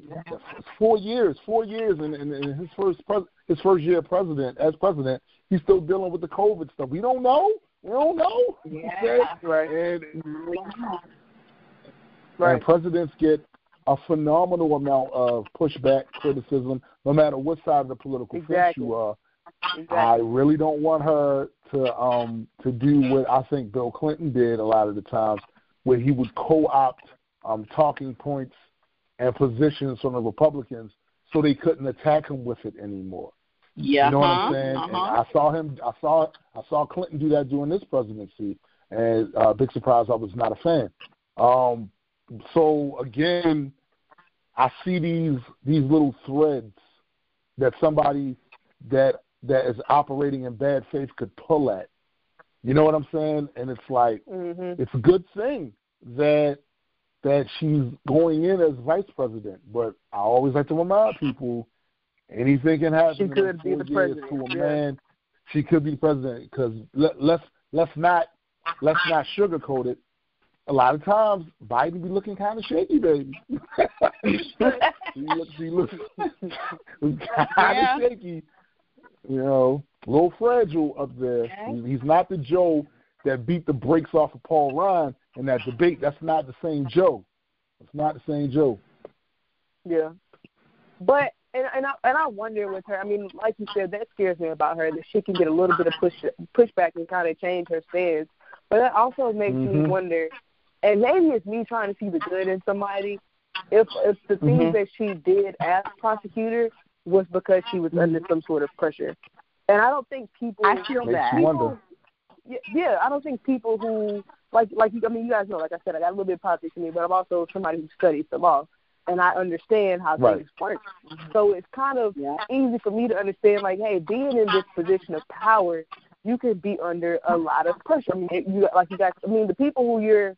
Four years, four years, and in, in, in his first pres- his first year president as president, he's still dealing with the COVID stuff. We don't know. We don't know. Yeah. Right. And Right. and presidents get a phenomenal amount of pushback, criticism, no matter what side of the political fence you are. Exactly. I really don't want her to um to do what I think Bill Clinton did a lot of the times, where he would co-opt um talking points and positions from the Republicans so they couldn't attack him with it anymore. Yeah. You know what uh-huh, I'm saying? Uh-huh. I saw him. I saw. I saw Clinton do that during this presidency, and uh, big surprise, I was not a fan. Um, so again, I see these these little threads that somebody that that is operating in bad faith could pull at. You know what I'm saying? And it's like Mhm. it's a good thing that that she's going in as vice president. But I always like to remind people anything can happen. She could be the president, To a man, she could be president because let, let's let's not let's not sugarcoat it. A lot of times, Biden be looking kind of shaky, baby. (laughs) she looks, she looks (laughs) kind Yeah. of shaky. You know, a little fragile up there. Okay. He's not the Joe that beat the brakes off of Paul Ryan in that debate. That's not the same Joe. It's not the same Joe. Yeah. But and and I and I wonder with her. I mean, like you said, that scares me about her that she can get a little bit of push pushback and kind of change her stance. But that also makes me Mhm. wonder, and maybe it's me trying to see the good in somebody. If if the things Mhm. that she did as prosecutor was because she was under some sort of pressure, and I don't think people. I feel Makes that. you wonder. Yeah, yeah, I don't think people who like like I mean you guys know, like I said, I got a little bit of politics in me, but I'm also somebody who studies the law and I understand how Right. things work. So it's kind of Yeah. easy for me to understand like, hey, being in this position of power, you could be under a lot of pressure. I mean it- you like you guys I mean the people who you're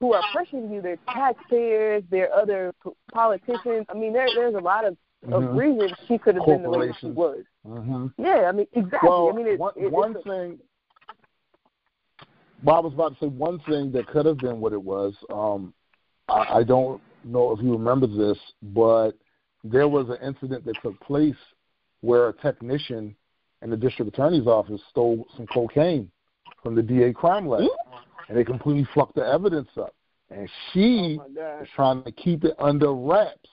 who are pressuring you, they're taxpayers, they're other p- politicians. I mean there there's a lot of, of Mhm. reasons she could have been the way she was. Mm-hmm. Yeah, I mean exactly. Well, I mean it, one, it, one a- thing. Well, I was about to say one thing that could have been what it was. Um, I, I don't know if you remember this, but there was an incident that took place where a technician in the district attorney's office stole some cocaine from the DA crime lab, and they completely fucked the evidence up. And she Oh was trying to keep it under wraps,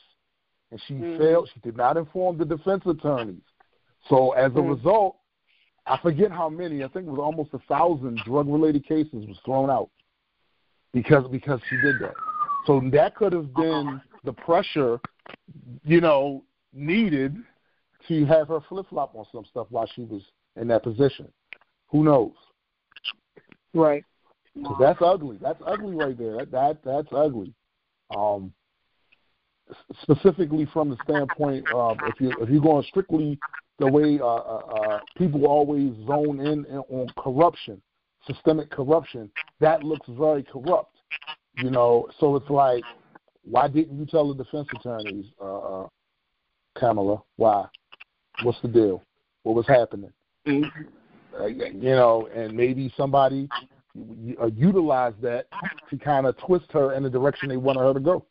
and she Mhm. failed. She did not inform the defense attorneys. So as a Mhm. result, I forget how many. I think it was almost a thousand drug-related cases was thrown out because because she did that. So that could have been the pressure, you know, needed to have her flip flop on some stuff while she was in that position. Who knows? Right. 'Cause that's ugly. That's ugly right there. That, that that's ugly. Um, specifically from the standpoint of if you if you're going strictly the way uh, uh, uh, people always zone in on corruption, systemic corruption, that looks very corrupt. You know, so it's like, why didn't you tell the defense attorneys, uh, uh, Kamala? Why? What's the deal? What was happening? Mhm. uh, you know, and maybe somebody uh, utilize that to kind of twist her in the direction they wanted her to go.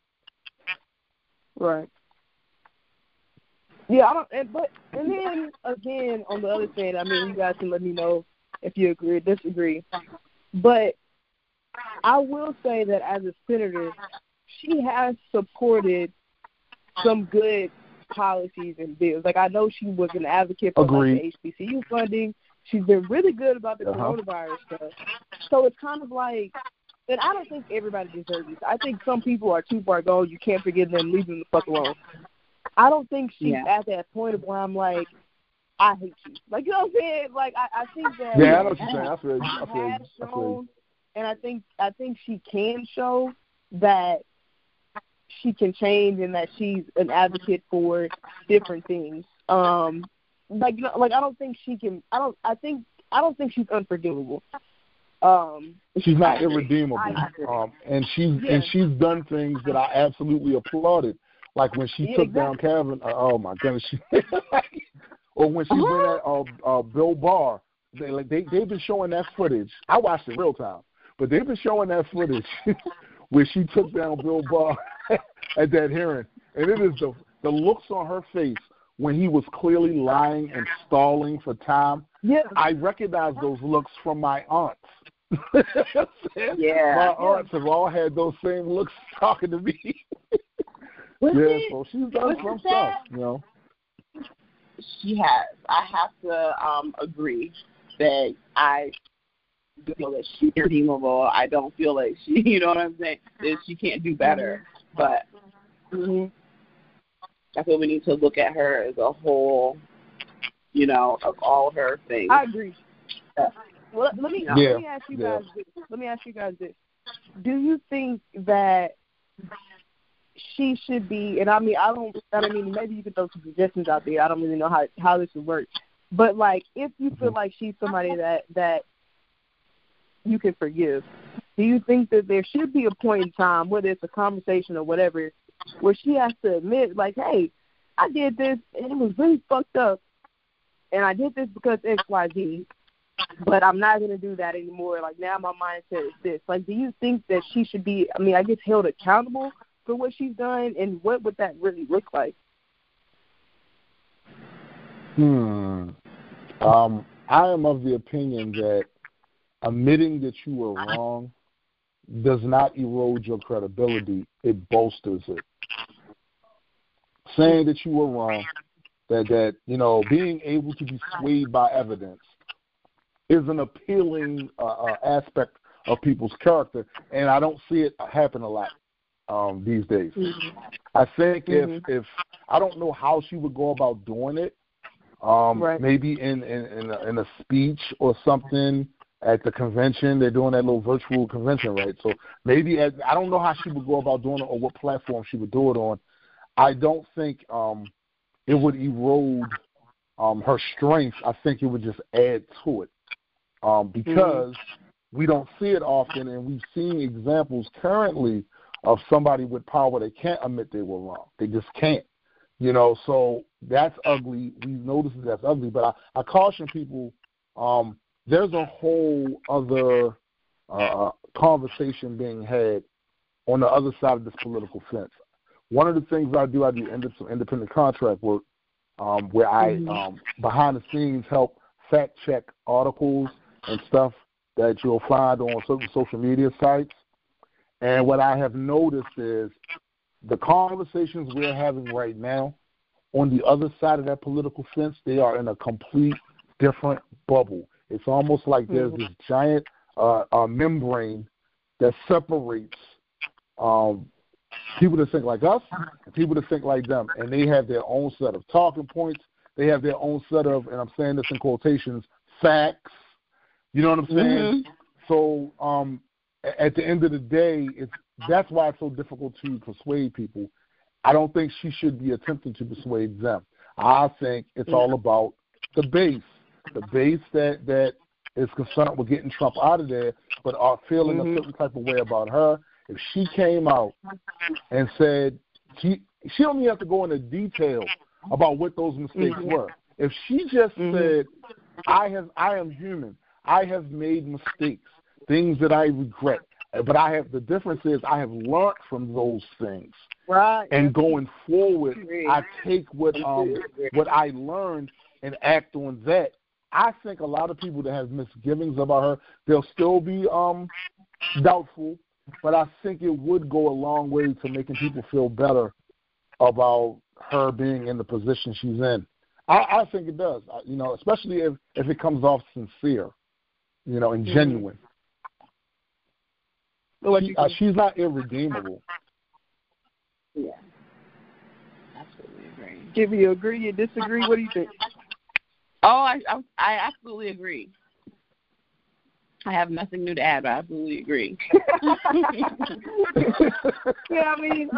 Right. Yeah, I don't. And, but and then again, on the other side, I mean, you guys can let me know if you agree or disagree. But I will say that as a senator, she has supported some good policies and bills. Like I know she was an advocate for like, the HBCU funding. She's been really good about the uh-huh. coronavirus stuff. So it's kind of like, and I don't think everybody deserves this. I think some people are too far gone. You can't forgive them. Leave them the fuck alone. I don't think she's yeah. at that point of where I'm like, I hate you. Like you know what I'm saying? Like I, I think that Yeah, I know what you're saying. I feel you. I feel you. I feel you. And I think I think she can show that she can change and that she's an advocate for different things. Um like you know, like I don't think she can I don't I think I don't think she's unforgivable. Um she's not irredeemable. Um and she's yeah. and she's done things that I absolutely applauded. Like when she yeah, took exactly. down Kevin, uh, oh my goodness, she, (laughs) or when she uh-huh. went at uh, uh, Bill Barr. They like they they've been showing that footage. I watched it real time, but they've been showing that footage (laughs) where she took down Bill Barr (laughs) at that hearing, and it is the the looks on her face when he was clearly lying and stalling for time. Yeah, I recognize those looks from my aunts. (laughs) yeah, my aunts have all had those same looks (laughs) talking to me. Was yeah, it, so she's done some stuff, you know. She has. I have to um agree that I feel that she's redeemable. I don't feel like she, (laughs) you know what I'm saying, that she can't do better. But mm-hmm. I feel we need to look at her as a whole, you know, of all her things. I agree. Yeah. Well, let me yeah. let me ask you guys. Yeah. This. Let me ask you guys this: Do you think that she should be, and I mean, I don't, I mean, maybe you could throw some suggestions out there. I don't really know how how this would work, but like, if you feel mm-hmm. like she's somebody that that you can forgive, do you think that there should be a point in time, whether it's a conversation or whatever, where she has to admit, like, hey, I did this and it was really fucked up, and I did this because X, Y, Z, but I'm not to do that anymore. Like now, my mindset is this. Like, do you think that she should be? I mean, I guess held accountable for what she's done, and what would that really look like? Hmm. Um, I am of the opinion that admitting that you were wrong does not erode your credibility; it bolsters it. Saying that you were wrong, that that you know, being able to be swayed by evidence, is an appealing uh, uh, aspect of people's character, and I don't see it happen a lot um, these days. Mm-hmm. I think mm-hmm. if if I don't know how she would go about doing it, um, right. maybe in in in a, in a speech or something at the convention. They're doing that little virtual convention, right? So maybe at, I don't know how she would go about doing it or what platform she would do it on. I don't think um, it would erode um, her strength. I think it would just add to it um, because mm-hmm. we don't see it often, and we've seen examples currently of somebody with power they can't admit they were wrong. They just can't. You know, so that's ugly. We notice that that's ugly, but I, I caution people. Um, there's a whole other uh, conversation being had on the other side of this political fence. One of the things I do, I do some independent contract work um, where I, mm-hmm. um, behind the scenes, help fact check articles and stuff that you'll find on certain social media sites. And what I have noticed is the conversations we're having right now on the other side of that political fence, they are in a complete different bubble. It's almost like there's mm-hmm. this giant uh, uh, membrane that separates um, people that think like us and people that think like them, and they have their own set of talking points. They have their own set of, and I'm saying this in quotations, facts. You know what I'm saying? Mm-hmm. So um, at the end of the day, it's that's why it's so difficult to persuade people. I don't think she should be attempting to persuade them. I think it's all about the base, the base that that is concerned with getting Trump out of there, but are feeling mm-hmm. a certain type of way about her. If she came out and said she she don't even have to go into detail about what those mistakes mm-hmm. were. If she just mm-hmm. said, "I have I am human. I have made mistakes things that I regret. But I have the difference is I have learned from those things. Right. And going forward, I take what um what I learned and act on that. I think a lot of people that have misgivings about her, they'll still be um doubtful, but I think it would go a long way to making people feel better about her being in the position she's in. I, I think it does. You know, especially if if it comes off sincere, you know, and mm-hmm. genuine. She, uh, she's not irredeemable. Yeah. Absolutely agree. Give me you agree, you disagree. What do you think? Oh, I, I I absolutely agree. I have nothing new to add, but I absolutely agree. (laughs) (laughs) yeah, I mean,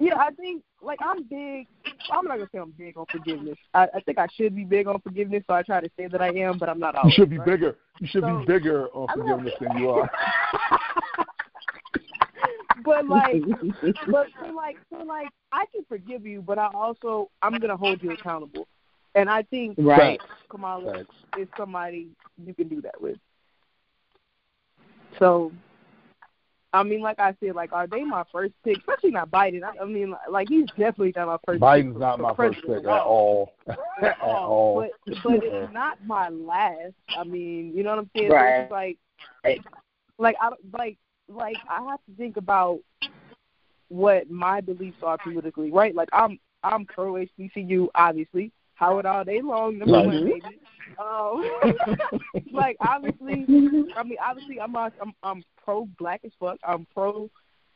yeah, I think like I'm big. I'm not gonna say I'm big on forgiveness. I, I think I should be big on forgiveness, so I try to say that I am, but I'm not always. You should be right? bigger. You should so, be bigger on forgiveness than you are. (laughs) but like, but so like, so like, I can forgive you, but I also I'm gonna hold you accountable. And I think right. Kamala Thanks. is somebody you can do that with. So, I mean, like I said, like, are they my first pick? Especially not Biden. I, I mean, like, he's definitely not my first. Biden's pick not my first pick at all. at all. (laughs) But but it's not my last. I mean, you know what I'm saying? Right. So it's like, like I like like I have to think about what my beliefs are politically, right? Like I'm I'm pro HBCU, obviously. Howard all day long, number right. one, baby. Um, (laughs) like obviously, I mean obviously I'm a, I'm I'm pro black as fuck. I'm pro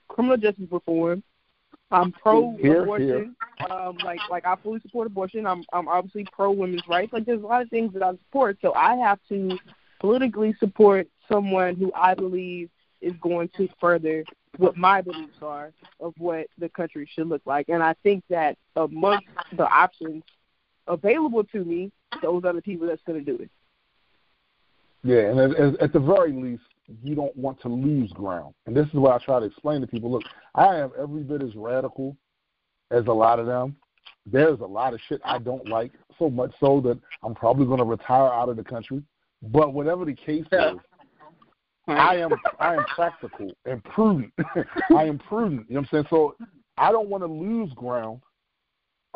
criminal justice reform. I'm pro abortion. Um, like like I fully support abortion. I'm I'm obviously pro women's rights. Like there's a lot of things that I support. So I have to politically support someone who I believe is going to further what my beliefs are of what the country should look like. And I think that amongst the options available to me, those are the people that's going to do it. Yeah, and at, at the very least, you don't want to lose ground. And this is what I try to explain to people. Look, I am every bit as radical as a lot of them. There's a lot of shit I don't like, so much so that I'm probably going to retire out of the country. But whatever the case yeah. is, I am I am practical and prudent. (laughs) I am prudent. You know what I'm saying? So I don't want to lose ground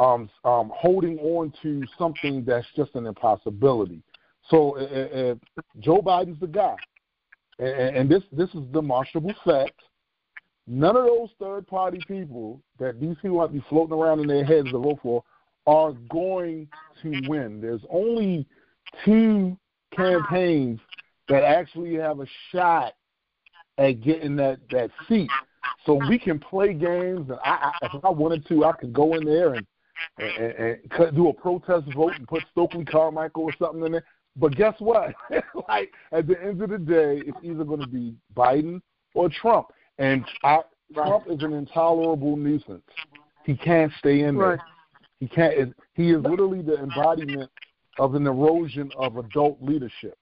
um, um, holding on to something that's just an impossibility. So uh, uh, Joe Biden's the guy, and, and this this is demonstrable fact. None of those third party people that these people might be floating around in their heads to vote for are going to win. There's only two campaigns that actually have a shot at getting that that seat. So we can play games, and I, I, if I wanted to, I could go in there and and, and do a protest vote and put Stokely Carmichael or something in there. But guess what? (laughs) like at the end of the day, it's either going to be Biden or Trump, and I, Trump is an intolerable nuisance. He can't stay in there. He can't. He is literally the embodiment of an erosion of adult leadership.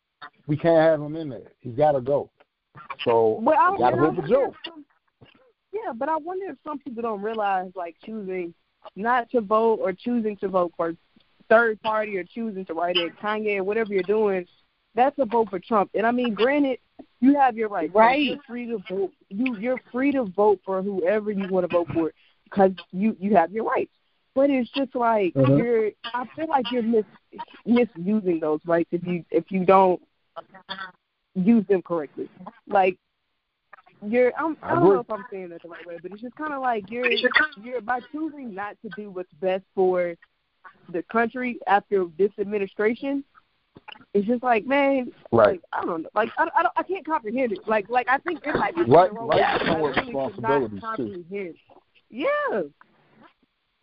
We can't have him in there. He's got to go. So well, got to vote for Joe. Yeah, but I wonder if some people don't realize like choosing not to vote or choosing to vote for third party or choosing to write it Kanye or whatever you're doing, that's a vote for Trump. And I mean, granted, you have your right. Right. You're free to vote. You you're free to vote for whoever you want to vote for because you you have your rights. But it's just like uh-huh. you're. I feel like you're mis, misusing those rights if you if you don't use them correctly. Like you're I'm, I don't know if I'm saying that the right way, but it's just kind of like you're you're by choosing not to do what's best for the country after this administration. It's just like, man, right? Like, I don't know, like I, I, don't, I can't comprehend it. Like, like I think it might be right. Rights come with responsibilities too. Yeah.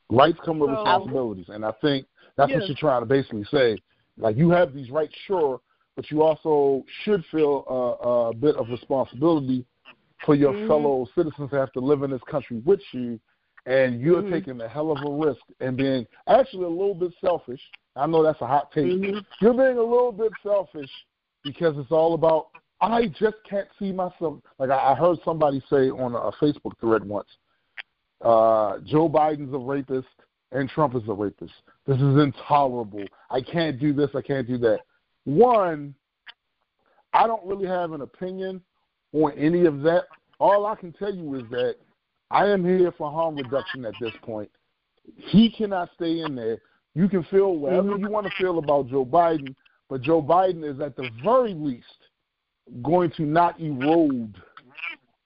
Rights come with so, responsibilities, and I think that's yeah. what you're trying to basically say. Like you have these rights, sure, but you also should feel uh, a bit of responsibility for your mm-hmm. fellow citizens to have to live in this country with you, and you're mm-hmm. taking a hell of a risk and being actually a little bit selfish. I know that's a hot take. Mm-hmm. You're being a little bit selfish because it's all about I just can't see myself. Like I, I heard somebody say on a, a Facebook thread once, uh, Joe Biden's a rapist and Trump is a rapist. This is intolerable. I can't do this. I can't do that. One, I don't really have an opinion on any of that. All I can tell you is that I am here for harm reduction at this point. He cannot stay in there. You can feel whatever mm-hmm. you want to feel about Joe Biden, but Joe Biden is at the very least going to not erode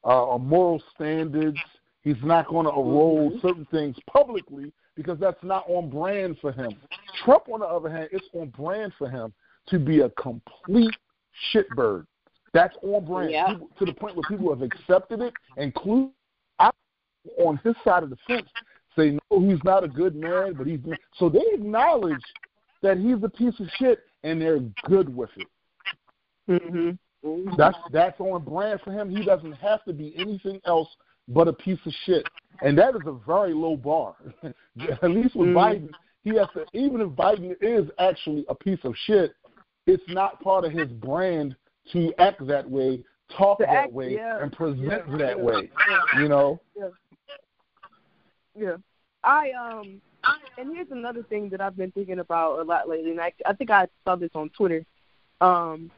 uh, moral standards. He's not going to roll certain things publicly because that's not on brand for him. Trump, on the other hand, it's on brand for him to be a complete shitbird. That's on brand Yeah. people, to the point where people have accepted it, include I, on his side of the fence, say no, he's not a good man, but he's so they acknowledge that he's a piece of shit, and they're good with it. Mhm. That's that's on brand for him. He doesn't have to be anything else but a piece of shit, and that is a very low bar. (laughs) At least with Mm. Biden, he has to. Even if Biden is actually a piece of shit, it's not part of his brand to act that way, talk that act- way, yeah. and present Yeah. that Yeah. way. Yeah. You know. Yeah. I um and here's another thing that I've been thinking about a lot lately, and I I think I saw this on Twitter. Um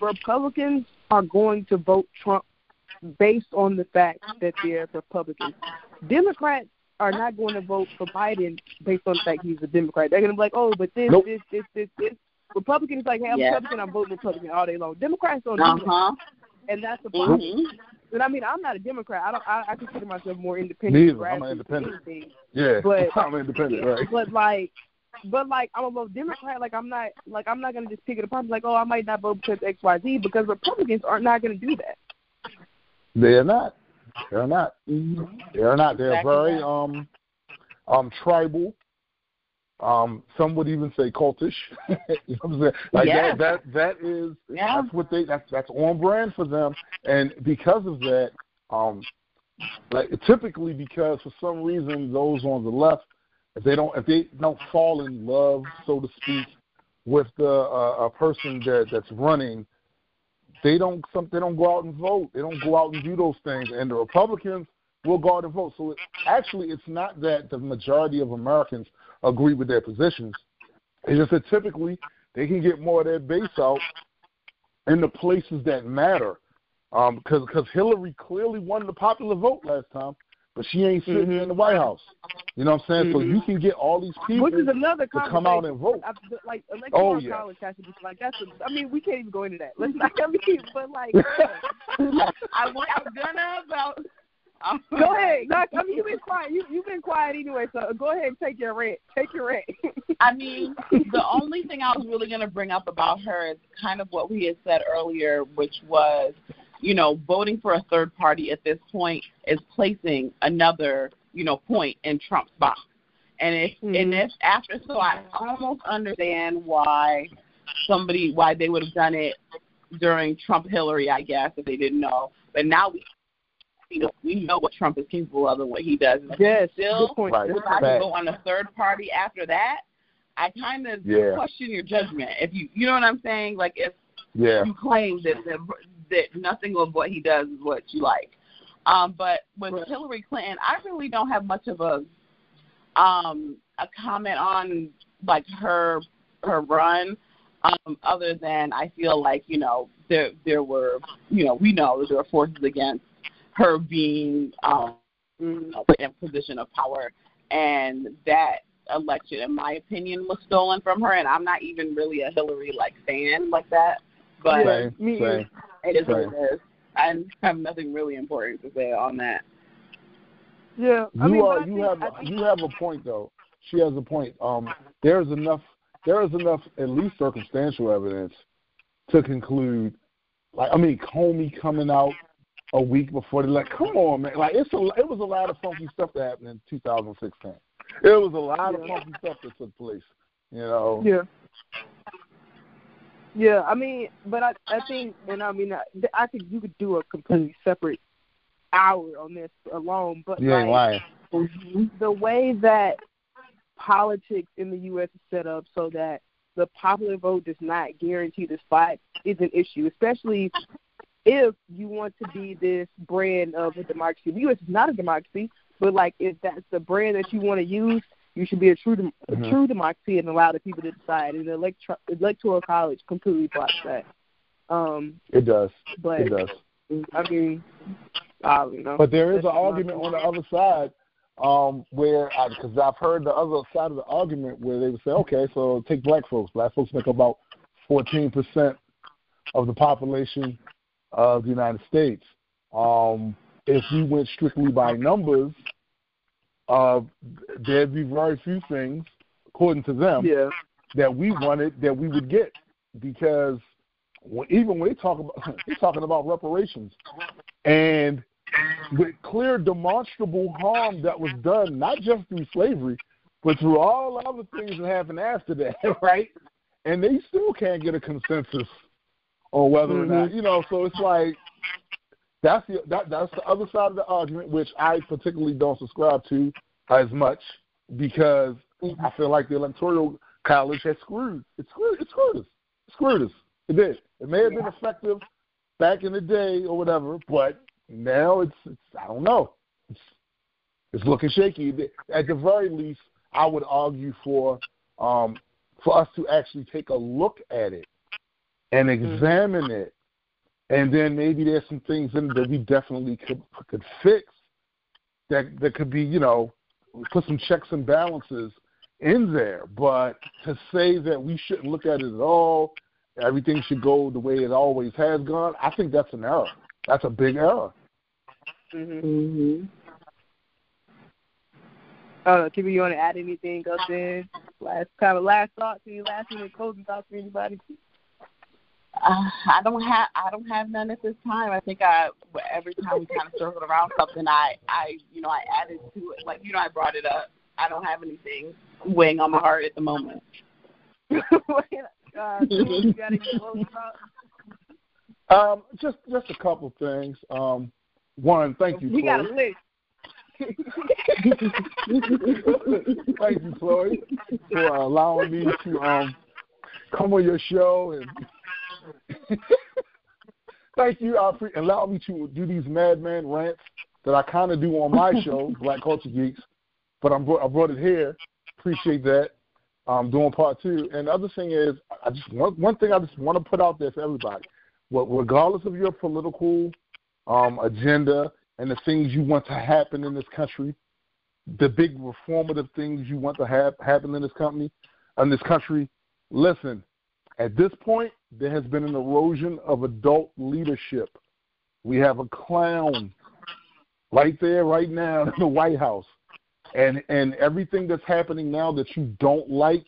Republicans are going to vote Trump based on the fact that they're Republicans. Democrats are not going to vote for Biden based on the fact he's a Democrat. They're going to be like, oh, but this, Nope. this, this, this, this. Republicans like, hey, I'm Yeah. Republican, I'm voting Republican all day long. Democrats don't Uh do that, and that's the problem. Mhm. And I mean, I'm not a Democrat. I don't. I, I consider myself more independent. Neither. I'm an independent. anything. Yeah. (laughs) But- I'm independent, right? But like, but like, I'm a vote Democrat. Like, I'm not like I'm not gonna just pick it apart. Like, oh, I might not vote because X, Y, Z because Republicans are not gonna do that. They're not. They're not. Mhm. They're not. They're Exactly very that. um um tribal. Um, some would even say cultish. (laughs) you know what I'm saying? Like Yeah. that that that is Yeah. that's what they that's that's on brand for them. And because of that, um like typically because for some reason those on the left if they don't if they don't fall in love, so to speak, with the uh, a person that that's running, they don't some they don't go out and vote. They don't go out and do those things. And the Republicans will go out and vote. So it, actually, it's not that the majority of Americans agree with their positions. It's just that typically they can get more of their base out in the places that matter. Um, because because Hillary clearly won the popular vote last time, but she ain't sitting Mhm. in the White House. You know what I'm saying? So Mhm. you can get all these people Which is another to come out and vote. I, like electoral Oh, yeah. college has to be like that's. A, I mean, we can't even go into that. Let's not. (laughs) I mean, but like, (laughs) (laughs) I I was gonna about. (laughs) go ahead. Like, I mean, you've been quiet. You you've been quiet anyway. So go ahead and take your rant. Take your rant. (laughs) I mean, the only thing I was really going to bring up about her is kind of what we had said earlier, which was, you know, voting for a third party at this point is placing another, you know, point in Trump's box. And if and Mhm. if after so I almost understand why somebody why they would have done it during Trump Hillary, I guess, if they didn't know. But now we we know what Trump is capable of and what he does. yes. Still, good point. Right. If I can go on a third party after that, I kind of Yeah. question your judgment. If you, you know what I'm saying? Like if Yeah. you claim that that, that nothing of what he does is what you like. Um, but with Right. Hillary Clinton, I really don't have much of a um a comment on like her her run. Um, other than I feel like you know there there were you know we know that there were forces against her being um, put in a position of power, and that election, in my opinion, was stolen from her. And I'm not even really a Hillary like fan like that, but Yeah. Same, me same. it is what it is. I have nothing really important to say on that. Yeah. You mean, are I you think, have I think, you have a point though. She has a point. Um, there's enough there is enough at least circumstantial evidence to conclude. Like I mean, Comey coming out a week before they like, come on, man. Like it's a it was a lot of funky stuff that happened in 2016. It was a lot of funky stuff that took place. You know. Yeah. Yeah, I mean, but I I think, and I mean, I, I could you could do a completely separate hour on this alone, but You ain't like the way that politics in the U.S. is set up, so that the popular vote does not guarantee the spot, is an issue, especially if you want to be this brand of a democracy. The U.S. is not a democracy, but like if that's the brand that you want to use, you should be a true dem- Mhm. true democracy and allow the people to decide. And the electro- electoral college completely blocks that. Um, It does. but It does. I mean, I don't know. But there is That's an argument on the other side um, where, because I've heard the other side of the argument where they would say, okay, so take black folks. Black folks make about 14% of the population of the United States. Um, if we went strictly by numbers, uh, there'd be very few things, according to them, Yeah. that we wanted that we would get because when, even when they talk about (laughs) they're talking about reparations and with clear demonstrable harm that was done not just through slavery but through all other things that happened after that (laughs) right and they still can't get a consensus on whether or not you know so it's like that's the that, that's the other side of the argument which I particularly don't subscribe to as much because I feel like the electoral college has screwed it screwed it screwed us it screwed us. It did. It may have been effective back in the day or whatever but now it's, it's I don't know. It's it's looking shaky. At the very least I would argue for um for us to actually take a look at it and examine it and then maybe there's some things in it that we definitely could could fix that that could be you know put some checks and balances in there. But to say that we shouldn't look at it at all, everything should go the way it always has gone, I think that's an error. That's a big error. Mm-hmm. Uh, Kimmy, you want to add anything else in? Last kind of last thoughts, any last minute closing thoughts for anybody? Uh, I don't have I don't have none at this time. I think I every time we kind of circled around something, I I you know I added to it. Like you know I brought it up. I don't have anything weighing on my heart at the moment. uh, you got any closing? Um, just just a couple things. Um, one, thank you, He got a list. (laughs) thank you, Chloe, for allowing me to um come on your show and (laughs) thank you for allowing me to do these madman rants that I kind of do on my show, (laughs) Black Culture Geeks. But I'm brought, I brought it here. Appreciate that. I'm doing part two. And the other thing is, I just one one thing I just want to put out there for everybody. What, regardless of your political um, agenda and the things you want to happen in this country, the big reformative things you want to have happen in this company, in this country. Listen, at this point, there has been an erosion of adult leadership. We have a clown right there, right now (laughs) in the White House, and and everything that's happening now that you don't like,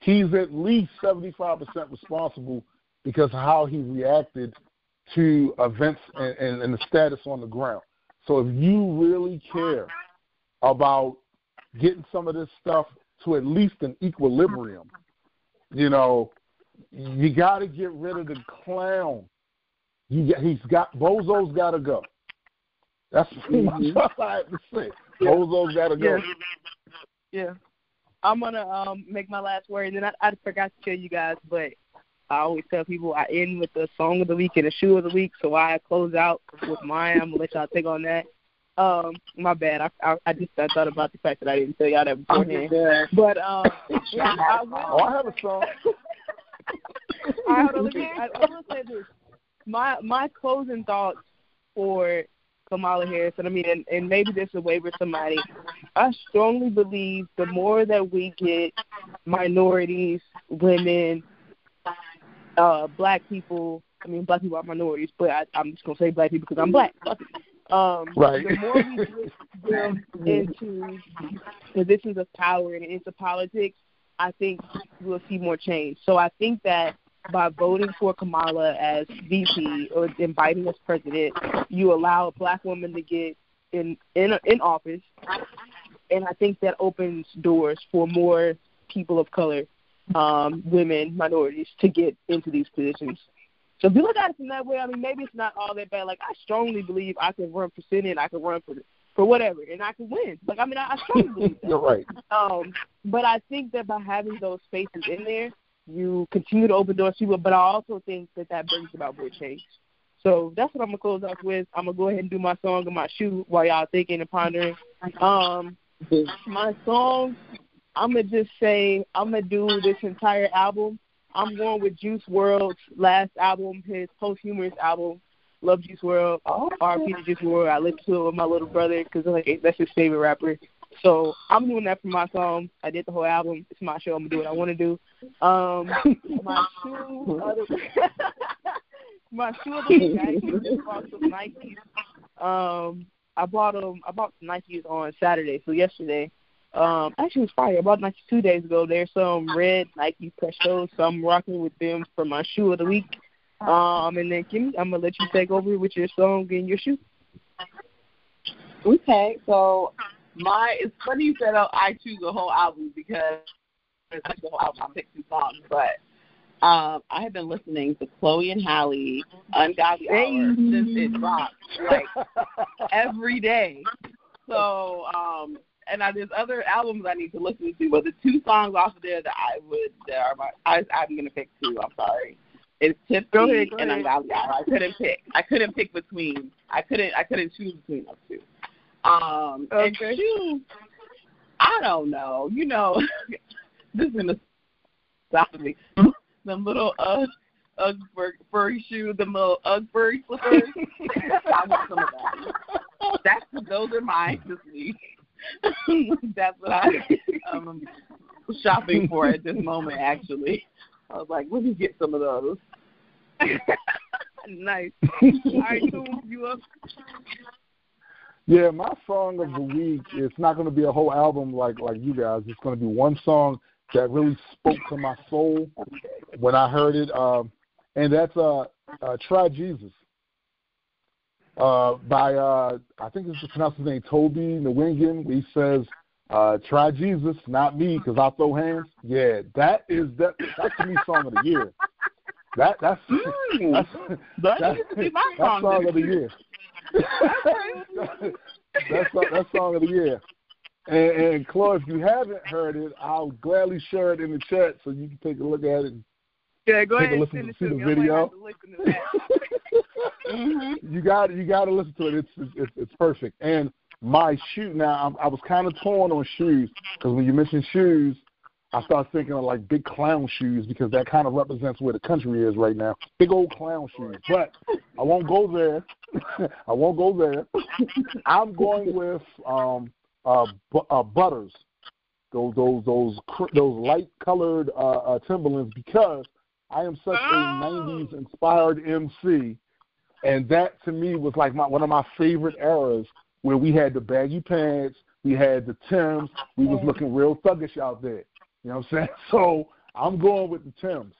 he's at least seventy five percent responsible because of how he reacted to events and, and, and the status on the ground. So if you really care about getting some of this stuff to at least an equilibrium, you know, you got to get rid of the clown. You he's got Bozo's got to go. That's (laughs) pretty much all I have to say. Bozo's got to go. Yeah. Yeah. I'm gonna um make my last word, and then I, I forgot to tell you guys, but I always tell people I end with the song of the week and the shoe of the week, so I close out with mine. I'm gonna let y'all take on that. Um, my bad. I I, I just I thought about the fact that I didn't tell y'all that beforehand. But um, (laughs) yeah, I will. Oh, I have a song. (laughs) I, hold on, let me, I, I will say this. My my closing thoughts for Kamala Harris, and I mean, and, and maybe this will waver somebody. I strongly believe the more that we get minorities, women, uh, black people. I mean, black people are minorities, but I, I'm just gonna say black people because I'm black. (laughs) Um, Right. The more we get them into positions of power and into politics, I think we'll see more change. So I think that by voting for Kamala as VP or inviting as president, you allow a black woman to get in in in office, and I think that opens doors for more people of color, um, women, minorities to get into these positions. So if you look at it from that way, I mean, maybe it's not all that bad. Like I strongly believe I can run for Senate, I can run for for whatever, and I can win. Like I mean, I, I strongly believe (laughs) that. You're right. Um, but I think that by having those spaces in there, you continue to open doors to people. But I also think that that brings about more change. So that's what I'm gonna close off with. I'm gonna go ahead and do my song and my shoe while y'all thinking and pondering. Um, my song, I'm gonna just say I'm gonna do this entire album. I'm going with Juice WRLD's last album, his posthumous album. Love Juice WRLD. Oh, RP to Juice WRLD. I listened to it with my little brother because like that's his favorite rapper. So I'm doing that for my song. I did the whole album. It's my show. I'm gonna do what I want to do. Um, (laughs) my shoe, other, (laughs) my the. I just bought some Nikes. Um, I bought them. I bought the Nikes on Saturday, so yesterday. Um, actually, it was Friday. about Nike two days ago. There's some red Nike Prestos, so I'm rocking with them for my shoe of the week. Um, and then Kimmy, I'm gonna let you take over with your song and your shoe. Okay, so my it's funny you said oh, I choose a whole album because it's the whole album. I pick two songs, but um, I have been listening to Chloe and Halle Ungodly Hour since it dropped, like every day. So, um, and I, there's other albums I need to listen to, but the two songs off of there that I would that are my I, I'm gonna pick two. I'm sorry. It's Tipsy go ahead, go and ahead. Ungodly Hour. I couldn't pick. I couldn't pick between. I couldn't. I couldn't choose between those two. Um, Okay. and shoes. I don't know. You know, (laughs) this is gonna stop me. Them little uh Ugg furry shoes, them little Ugg furry slippers. (laughs) I want some of that. That's those are mine this week. (laughs) That's what I (laughs) um shopping for at this moment. Actually, I was like, let me get some of those. (laughs) nice. All right, so you up? Yeah, my song of the week. It's not going to be a whole album like like you guys. It's going to be one song that really spoke to my soul when I heard it, um, and that's uh, uh, "Try Jesus" uh, by uh, I think it's pronounced his name Tobe Nwigwe. He says, uh, "Try Jesus, not me, because I throw hands." Yeah, that is that. That's to me song of the year. That that's Mm. that's That that's, needs to be my that's song of the year. that's that's song of the year. And, and Chloe, if you haven't heard it, I'll gladly share it in the chat so you can take a look at it. Yeah, go Take a ahead and listen send to it see to the me. Video. to to that. Mhm. You got you got to listen to (laughs) it. It's it's, it's perfect. And my shoe now, I'm, I was kind of torn on shoes because when you mention shoes, I start thinking of like big clown shoes because that kind of represents where the country is right now. Big old clown shoes. But I won't go there. (laughs) I won't go there. (laughs) I'm going with um uh, bu- uh butters. Those those those cr- those light colored uh, uh Timberlands because I am such a Oh. 90s inspired MC and that to me was like my one of my favorite eras where we had the baggy pants, we had the Tims, we was looking real thuggish out there. You know what I'm saying? (laughs) So I'm going with the Tims.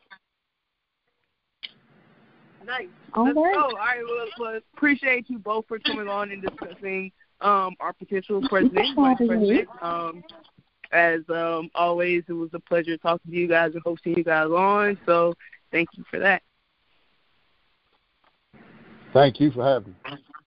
Nice. All Let's right. go. All right. Well, well, appreciate you both for coming on and discussing um, our potential president, vice president. Um, as um, always, it was a pleasure talking to you guys and hosting you guys on. So thank you for that. Thank you for having me.